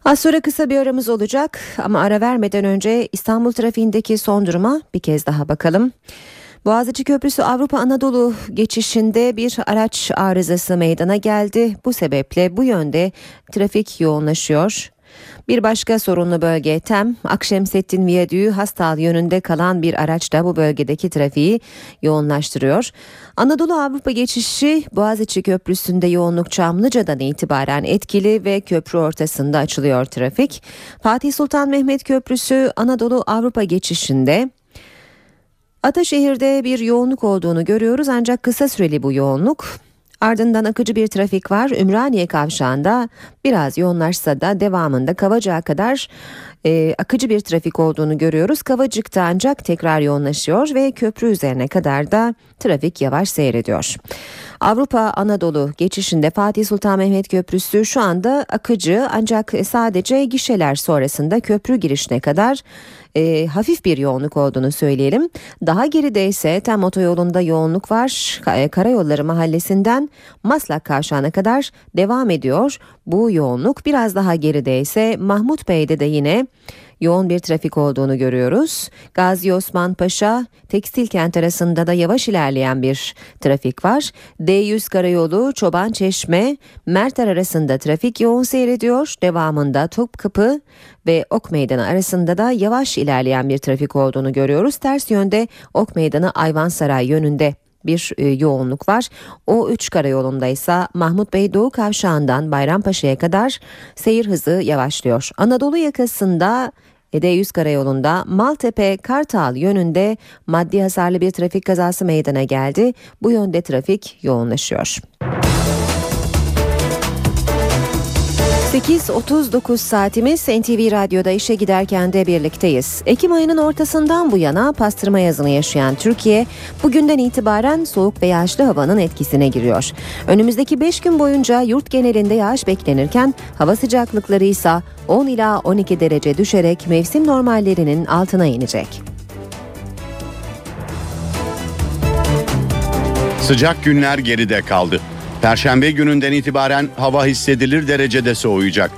Az sonra kısa bir aramız olacak ama ara vermeden önce İstanbul trafiğindeki son duruma bir kez daha bakalım. Boğaziçi Köprüsü Avrupa Anadolu geçişinde bir araç arızası meydana geldi. Bu sebeple bu yönde trafik yoğunlaşıyor. Bir başka sorunlu bölge Tem, Akşemsettin Viyadüğü Hastal yönünde kalan bir araç da bu bölgedeki trafiği yoğunlaştırıyor. Anadolu Avrupa geçişi Boğaziçi Köprüsü'nde yoğunluk Çamlıca'dan itibaren etkili ve köprü ortasında açılıyor trafik. Fatih Sultan Mehmet Köprüsü Anadolu Avrupa geçişinde Ataşehir'de bir yoğunluk olduğunu görüyoruz ancak kısa süreli bu yoğunluk. Ardından akıcı bir trafik var. Ümraniye kavşağında biraz yoğunlaşsa da devamında Kavacık'a kadar e, akıcı bir trafik olduğunu görüyoruz. Kavacık'ta ancak tekrar yoğunlaşıyor ve köprü üzerine kadar da trafik yavaş seyrediyor. Avrupa Anadolu geçişinde Fatih Sultan Mehmet Köprüsü şu anda akıcı ancak sadece gişeler sonrasında köprü girişine kadar e, hafif bir yoğunluk olduğunu söyleyelim. Daha geride ise Tem otoyolunda yoğunluk var. Ka- Karayolları Mahallesi'nden Maslak Kavşağı'na kadar devam ediyor. Bu yoğunluk biraz daha geride ise Mahmut Bey'de de yine yoğun bir trafik olduğunu görüyoruz. Gazi Osman Paşa, Tekstil Kent arasında da yavaş ilerleyen bir trafik var. D100 Karayolu, Çoban Çeşme, Merter arasında trafik yoğun seyrediyor. Devamında Topkapı ve Ok Meydanı arasında da yavaş ilerleyen bir trafik olduğunu görüyoruz. Ters yönde Ok Meydanı Ayvansaray yönünde bir e, yoğunluk var. O 3 karayolunda ise Mahmut Bey Doğu Kavşağı'ndan Bayrampaşa'ya kadar seyir hızı yavaşlıyor. Anadolu yakasında D100 karayolunda Maltepe Kartal yönünde maddi hasarlı bir trafik kazası meydana geldi. Bu yönde trafik yoğunlaşıyor. 8.39 saatimiz NTV Radyo'da işe giderken de birlikteyiz. Ekim ayının ortasından bu yana pastırma yazını yaşayan Türkiye bugünden itibaren soğuk ve yağışlı havanın etkisine giriyor. Önümüzdeki 5 gün boyunca yurt genelinde yağış beklenirken hava sıcaklıkları ise 10 ila 12 derece düşerek mevsim normallerinin altına inecek. Sıcak günler geride kaldı. Perşembe gününden itibaren hava hissedilir derecede soğuyacak.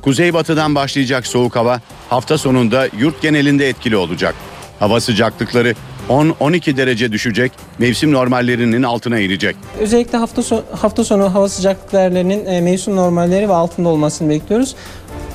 Kuzeybatıdan başlayacak soğuk hava hafta sonunda yurt genelinde etkili olacak. Hava sıcaklıkları 10-12 derece düşecek, mevsim normallerinin altına inecek. Özellikle hafta sonu, hafta sonu hava sıcaklıklarının e, mevsim normalleri ve altında olmasını bekliyoruz.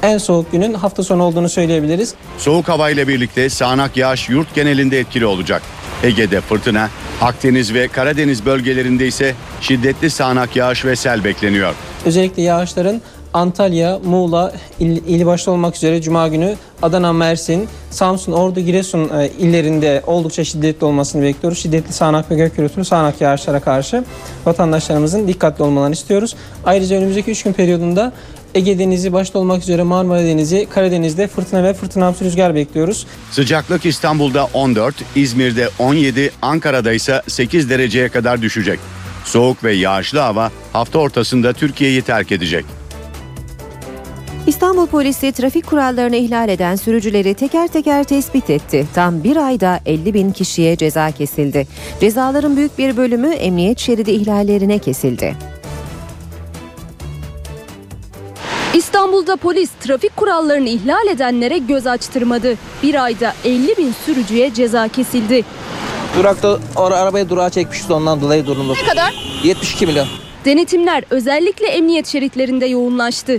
En soğuk günün hafta sonu olduğunu söyleyebiliriz. Soğuk hava ile birlikte sağanak yağış yurt genelinde etkili olacak. Ege'de fırtına, Akdeniz ve Karadeniz bölgelerinde ise şiddetli sağanak yağış ve sel bekleniyor. Özellikle yağışların Antalya, Muğla il, ili başta olmak üzere Cuma günü Adana, Mersin, Samsun, Ordu, Giresun e, illerinde oldukça şiddetli olmasını bekliyoruz. Şiddetli sağanak ve gök gürültülü sağanak yağışlara karşı vatandaşlarımızın dikkatli olmalarını istiyoruz. Ayrıca önümüzdeki 3 gün periyodunda Ege Denizi başta olmak üzere Marmara Denizi, Karadeniz'de fırtına ve fırtınamsı rüzgar bekliyoruz. Sıcaklık İstanbul'da 14, İzmir'de 17, Ankara'da ise 8 dereceye kadar düşecek. Soğuk ve yağışlı hava hafta ortasında Türkiye'yi terk edecek. İstanbul polisi trafik kurallarını ihlal eden sürücüleri teker teker tespit etti. Tam bir ayda 50 bin kişiye ceza kesildi. Cezaların büyük bir bölümü emniyet şeridi ihlallerine kesildi. İstanbul'da polis trafik kurallarını ihlal edenlere göz açtırmadı. Bir ayda 50 bin sürücüye ceza kesildi. Durakta arabayı durağa çekmişiz ondan dolayı durumda. Ne kadar? 72 milyon. Denetimler özellikle emniyet şeritlerinde yoğunlaştı.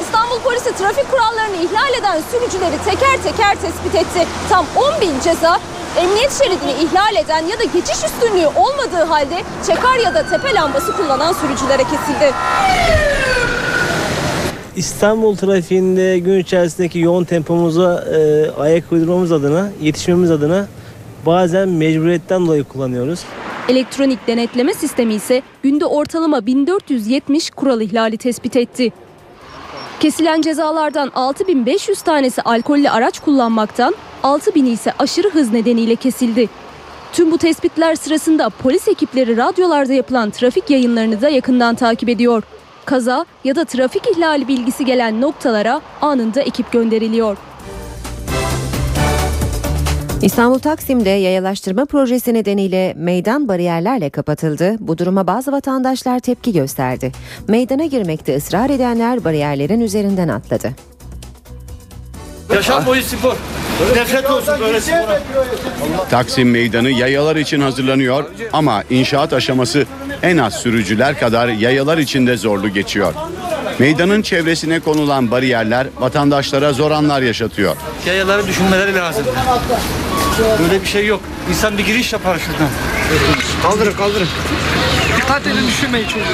İstanbul polisi trafik kurallarını ihlal eden sürücüleri teker teker tespit etti. Tam 10 bin ceza emniyet şeridini ihlal eden ya da geçiş üstünlüğü olmadığı halde çekar ya da tepe lambası kullanan sürücülere kesildi. İstanbul trafiğinde gün içerisindeki yoğun tempomuza e, ayak uydurmamız adına, yetişmemiz adına bazen mecburiyetten dolayı kullanıyoruz. Elektronik denetleme sistemi ise günde ortalama 1470 kural ihlali tespit etti. Kesilen cezalardan 6500 tanesi alkollü araç kullanmaktan, 6000'i ise aşırı hız nedeniyle kesildi. Tüm bu tespitler sırasında polis ekipleri radyolarda yapılan trafik yayınlarını da yakından takip ediyor. Kaza ya da trafik ihlali bilgisi gelen noktalara anında ekip gönderiliyor. İstanbul Taksim'de yayalaştırma projesi nedeniyle meydan bariyerlerle kapatıldı. Bu duruma bazı vatandaşlar tepki gösterdi. Meydana girmekte ısrar edenler bariyerlerin üzerinden atladı. Yaşam boyu spor. Nefret olsun böyle spora. Taksim Meydanı yayalar için hazırlanıyor ama inşaat aşaması en az sürücüler kadar yayalar için de zorlu geçiyor. Meydanın çevresine konulan bariyerler vatandaşlara zor anlar yaşatıyor. Yayaları düşünmeleri lazım. Böyle bir şey yok. İnsan bir giriş yapar şuradan. Kaldırın kaldırın. Dikkat edin düşürmeyin çocuğu.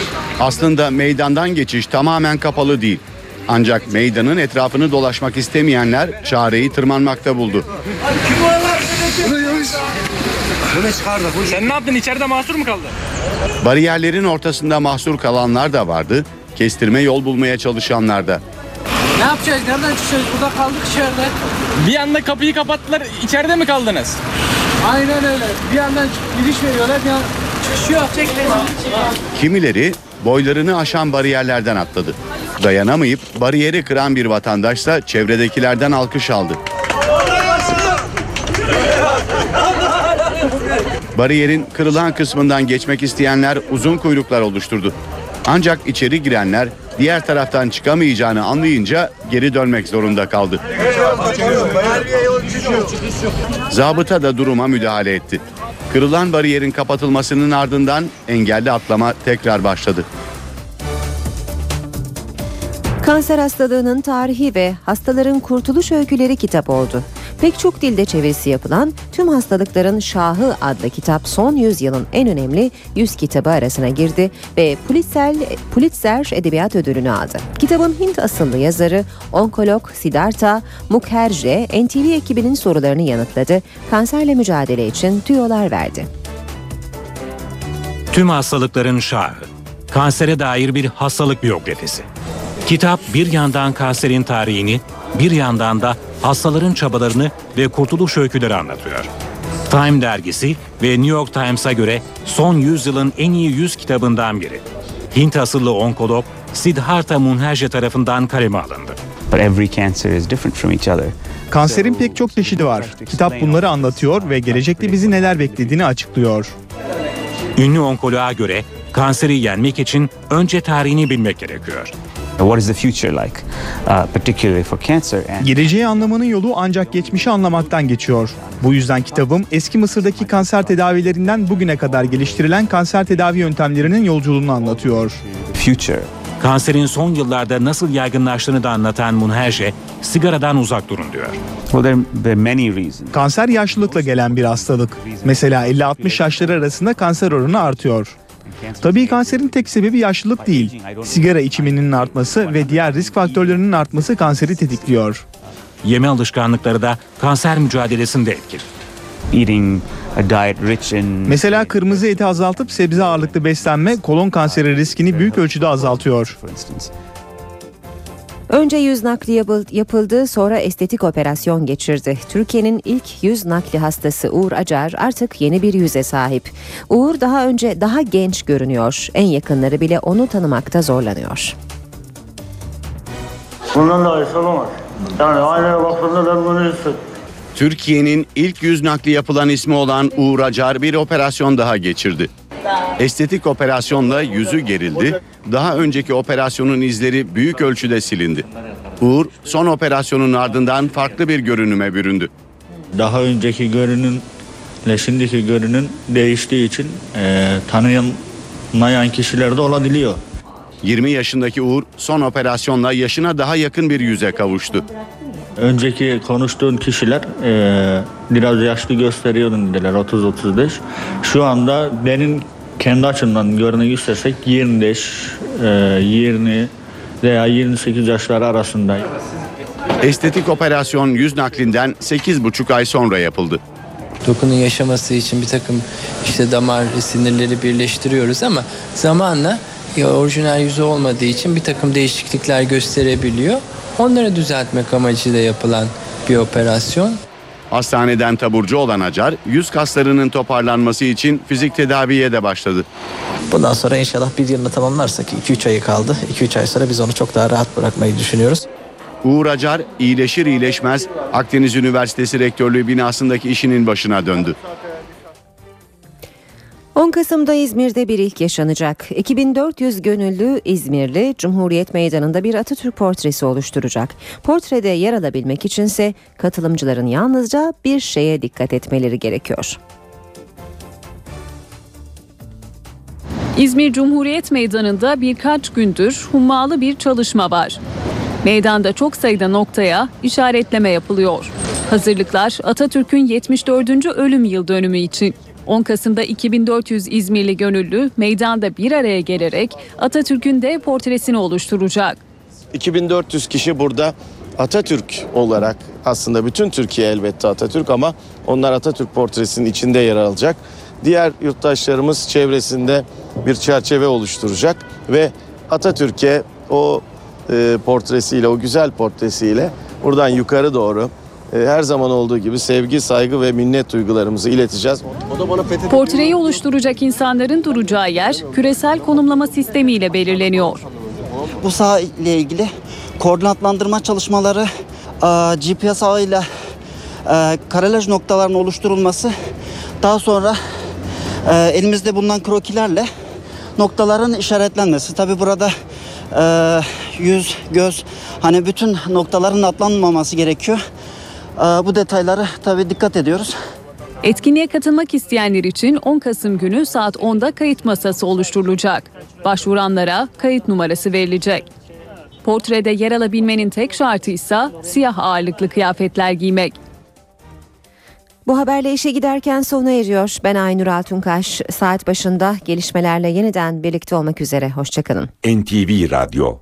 Aslında meydandan geçiş tamamen kapalı değil. Ancak meydanın etrafını dolaşmak istemeyenler çareyi tırmanmakta buldu. Sen ne yaptın? İçeride mahsur mu kaldın? Bariyerlerin ortasında mahsur kalanlar da vardı, kestirme yol bulmaya çalışanlar da. Ne yapacağız? Nereden çıkacağız? Burada kaldık içeride. Bir anda kapıyı kapattılar. İçeride mi kaldınız? Aynen öyle. Bir yandan giriş veriyorlar. Bir yandan çıkış yok. Kimileri boylarını aşan bariyerlerden atladı. Dayanamayıp bariyeri kıran bir vatandaşsa çevredekilerden alkış aldı. Bariyerin kırılan kısmından geçmek isteyenler uzun kuyruklar oluşturdu. Ancak içeri girenler diğer taraftan çıkamayacağını anlayınca geri dönmek zorunda kaldı. Zabıta da duruma müdahale etti. Kırılan bariyerin kapatılmasının ardından engelli atlama tekrar başladı. Kanser hastalığının tarihi ve hastaların kurtuluş öyküleri kitap oldu. Pek çok dilde çevirisi yapılan Tüm Hastalıkların Şahı adlı kitap son yüzyılın en önemli 100 kitabı arasına girdi ve Pulitzer, Pulitzer Edebiyat Ödülünü aldı. Kitabın Hint asıllı yazarı onkolog Siddhartha Mukherjee NTV ekibinin sorularını yanıtladı, kanserle mücadele için tüyolar verdi. Tüm hastalıkların şahı. Kansere dair bir hastalık biyografisi. Kitap bir yandan kanserin tarihini, bir yandan da hastaların çabalarını ve kurtuluş öyküleri anlatıyor. Time dergisi ve New York Times'a göre son 100 yılın en iyi 100 kitabından biri. Hint asıllı onkolog Siddhartha Mukherjee tarafından kaleme alındı. But every cancer is different from each other. Kanserin pek çok çeşidi var. Kitap bunları anlatıyor ve gelecekte bizi neler beklediğini açıklıyor. Ünlü onkoloğa göre kanseri yenmek için önce tarihini bilmek gerekiyor. What is the future like, uh, particularly for cancer? And Geleceği anlamanın yolu ancak geçmişi anlamaktan geçiyor. Bu yüzden kitabım eski Mısır'daki kanser tedavilerinden bugüne kadar geliştirilen kanser tedavi yöntemlerinin yolculuğunu anlatıyor. future. Kanserin son yıllarda nasıl yaygınlaştığını da anlatan Munherje, sigaradan uzak durun diyor. Well, there, there are many reasons. Kanser yaşlılıkla gelen bir hastalık. Mesela 50-60 yaşları arasında kanser oranı artıyor. Tabii kanserin tek sebebi yaşlılık değil. Sigara içiminin artması ve diğer risk faktörlerinin artması kanseri tetikliyor. Yeme alışkanlıkları da kanser mücadelesinde etkili. Eating a diet rich in Mesela kırmızı eti azaltıp sebze ağırlıklı beslenme kolon kanseri riskini büyük ölçüde azaltıyor. Önce yüz nakli yapıl- yapıldı, sonra estetik operasyon geçirdi. Türkiye'nin ilk yüz nakli hastası Uğur Acar artık yeni bir yüze sahip. Uğur daha önce daha genç görünüyor. En yakınları bile onu tanımakta zorlanıyor. Bundan daha iyisi olamaz. Yani aynaya baktığımda ben bunu hissettim. Türkiye'nin ilk yüz nakli yapılan ismi olan Uğur Acar bir operasyon daha geçirdi. Estetik operasyonla yüzü gerildi. Daha önceki operasyonun izleri büyük ölçüde silindi. Uğur son operasyonun ardından farklı bir görünüme büründü. Daha önceki görünümle şimdiki görünüm değiştiği için e, tanıyamayan kişiler de olabiliyor. 20 yaşındaki Uğur son operasyonla yaşına daha yakın bir yüze kavuştu. Önceki konuştuğun kişiler e, biraz yaşlı gösteriyordun dediler 30-35. Şu anda benim kendi açımdan görünen istersek 25, e, 20 veya 28 yaşları arasındayım. Estetik operasyon yüz naklinden 8,5 ay sonra yapıldı. Dokunun yaşaması için bir takım işte damar sinirleri birleştiriyoruz ama zamanla ya orijinal yüzü olmadığı için bir takım değişiklikler gösterebiliyor. Onları düzeltmek amacıyla yapılan bir operasyon. Hastaneden taburcu olan Acar, yüz kaslarının toparlanması için fizik tedaviye de başladı. Bundan sonra inşallah bir yılını tamamlarsak 2-3 ayı kaldı. 2-3 ay sonra biz onu çok daha rahat bırakmayı düşünüyoruz. Uğur Acar iyileşir iyileşmez Akdeniz Üniversitesi Rektörlüğü binasındaki işinin başına döndü. 10 Kasım'da İzmir'de bir ilk yaşanacak. 2400 gönüllü İzmirli Cumhuriyet Meydanı'nda bir Atatürk portresi oluşturacak. Portrede yer alabilmek içinse katılımcıların yalnızca bir şeye dikkat etmeleri gerekiyor. İzmir Cumhuriyet Meydanı'nda birkaç gündür hummalı bir çalışma var. Meydanda çok sayıda noktaya işaretleme yapılıyor. Hazırlıklar Atatürk'ün 74. ölüm yıl dönümü için. 10 Kasım'da 2400 İzmirli gönüllü meydanda bir araya gelerek Atatürk'ün dev portresini oluşturacak. 2400 kişi burada Atatürk olarak aslında bütün Türkiye elbette Atatürk ama onlar Atatürk portresinin içinde yer alacak. Diğer yurttaşlarımız çevresinde bir çerçeve oluşturacak ve Atatürk'e o e, portresiyle, o güzel portresiyle buradan yukarı doğru her zaman olduğu gibi sevgi, saygı ve minnet duygularımızı ileteceğiz. Portreyi oluşturacak insanların duracağı yer küresel konumlama sistemiyle belirleniyor. Bu saha ile ilgili koordinatlandırma çalışmaları, e, GPS ağıyla e, karelaj noktalarının oluşturulması, daha sonra e, elimizde bulunan krokilerle noktaların işaretlenmesi. Tabi burada e, yüz, göz, hani bütün noktaların atlanmaması gerekiyor. E, bu detayları tabi dikkat ediyoruz. Etkinliğe katılmak isteyenler için 10 Kasım günü saat 10'da kayıt masası oluşturulacak. Başvuranlara kayıt numarası verilecek. Portrede yer alabilmenin tek şartı ise siyah ağırlıklı kıyafetler giymek. Bu haberle işe giderken sona eriyor. Ben Aynur Altunkaş. Saat başında gelişmelerle yeniden birlikte olmak üzere. Hoşçakalın. NTV Radyo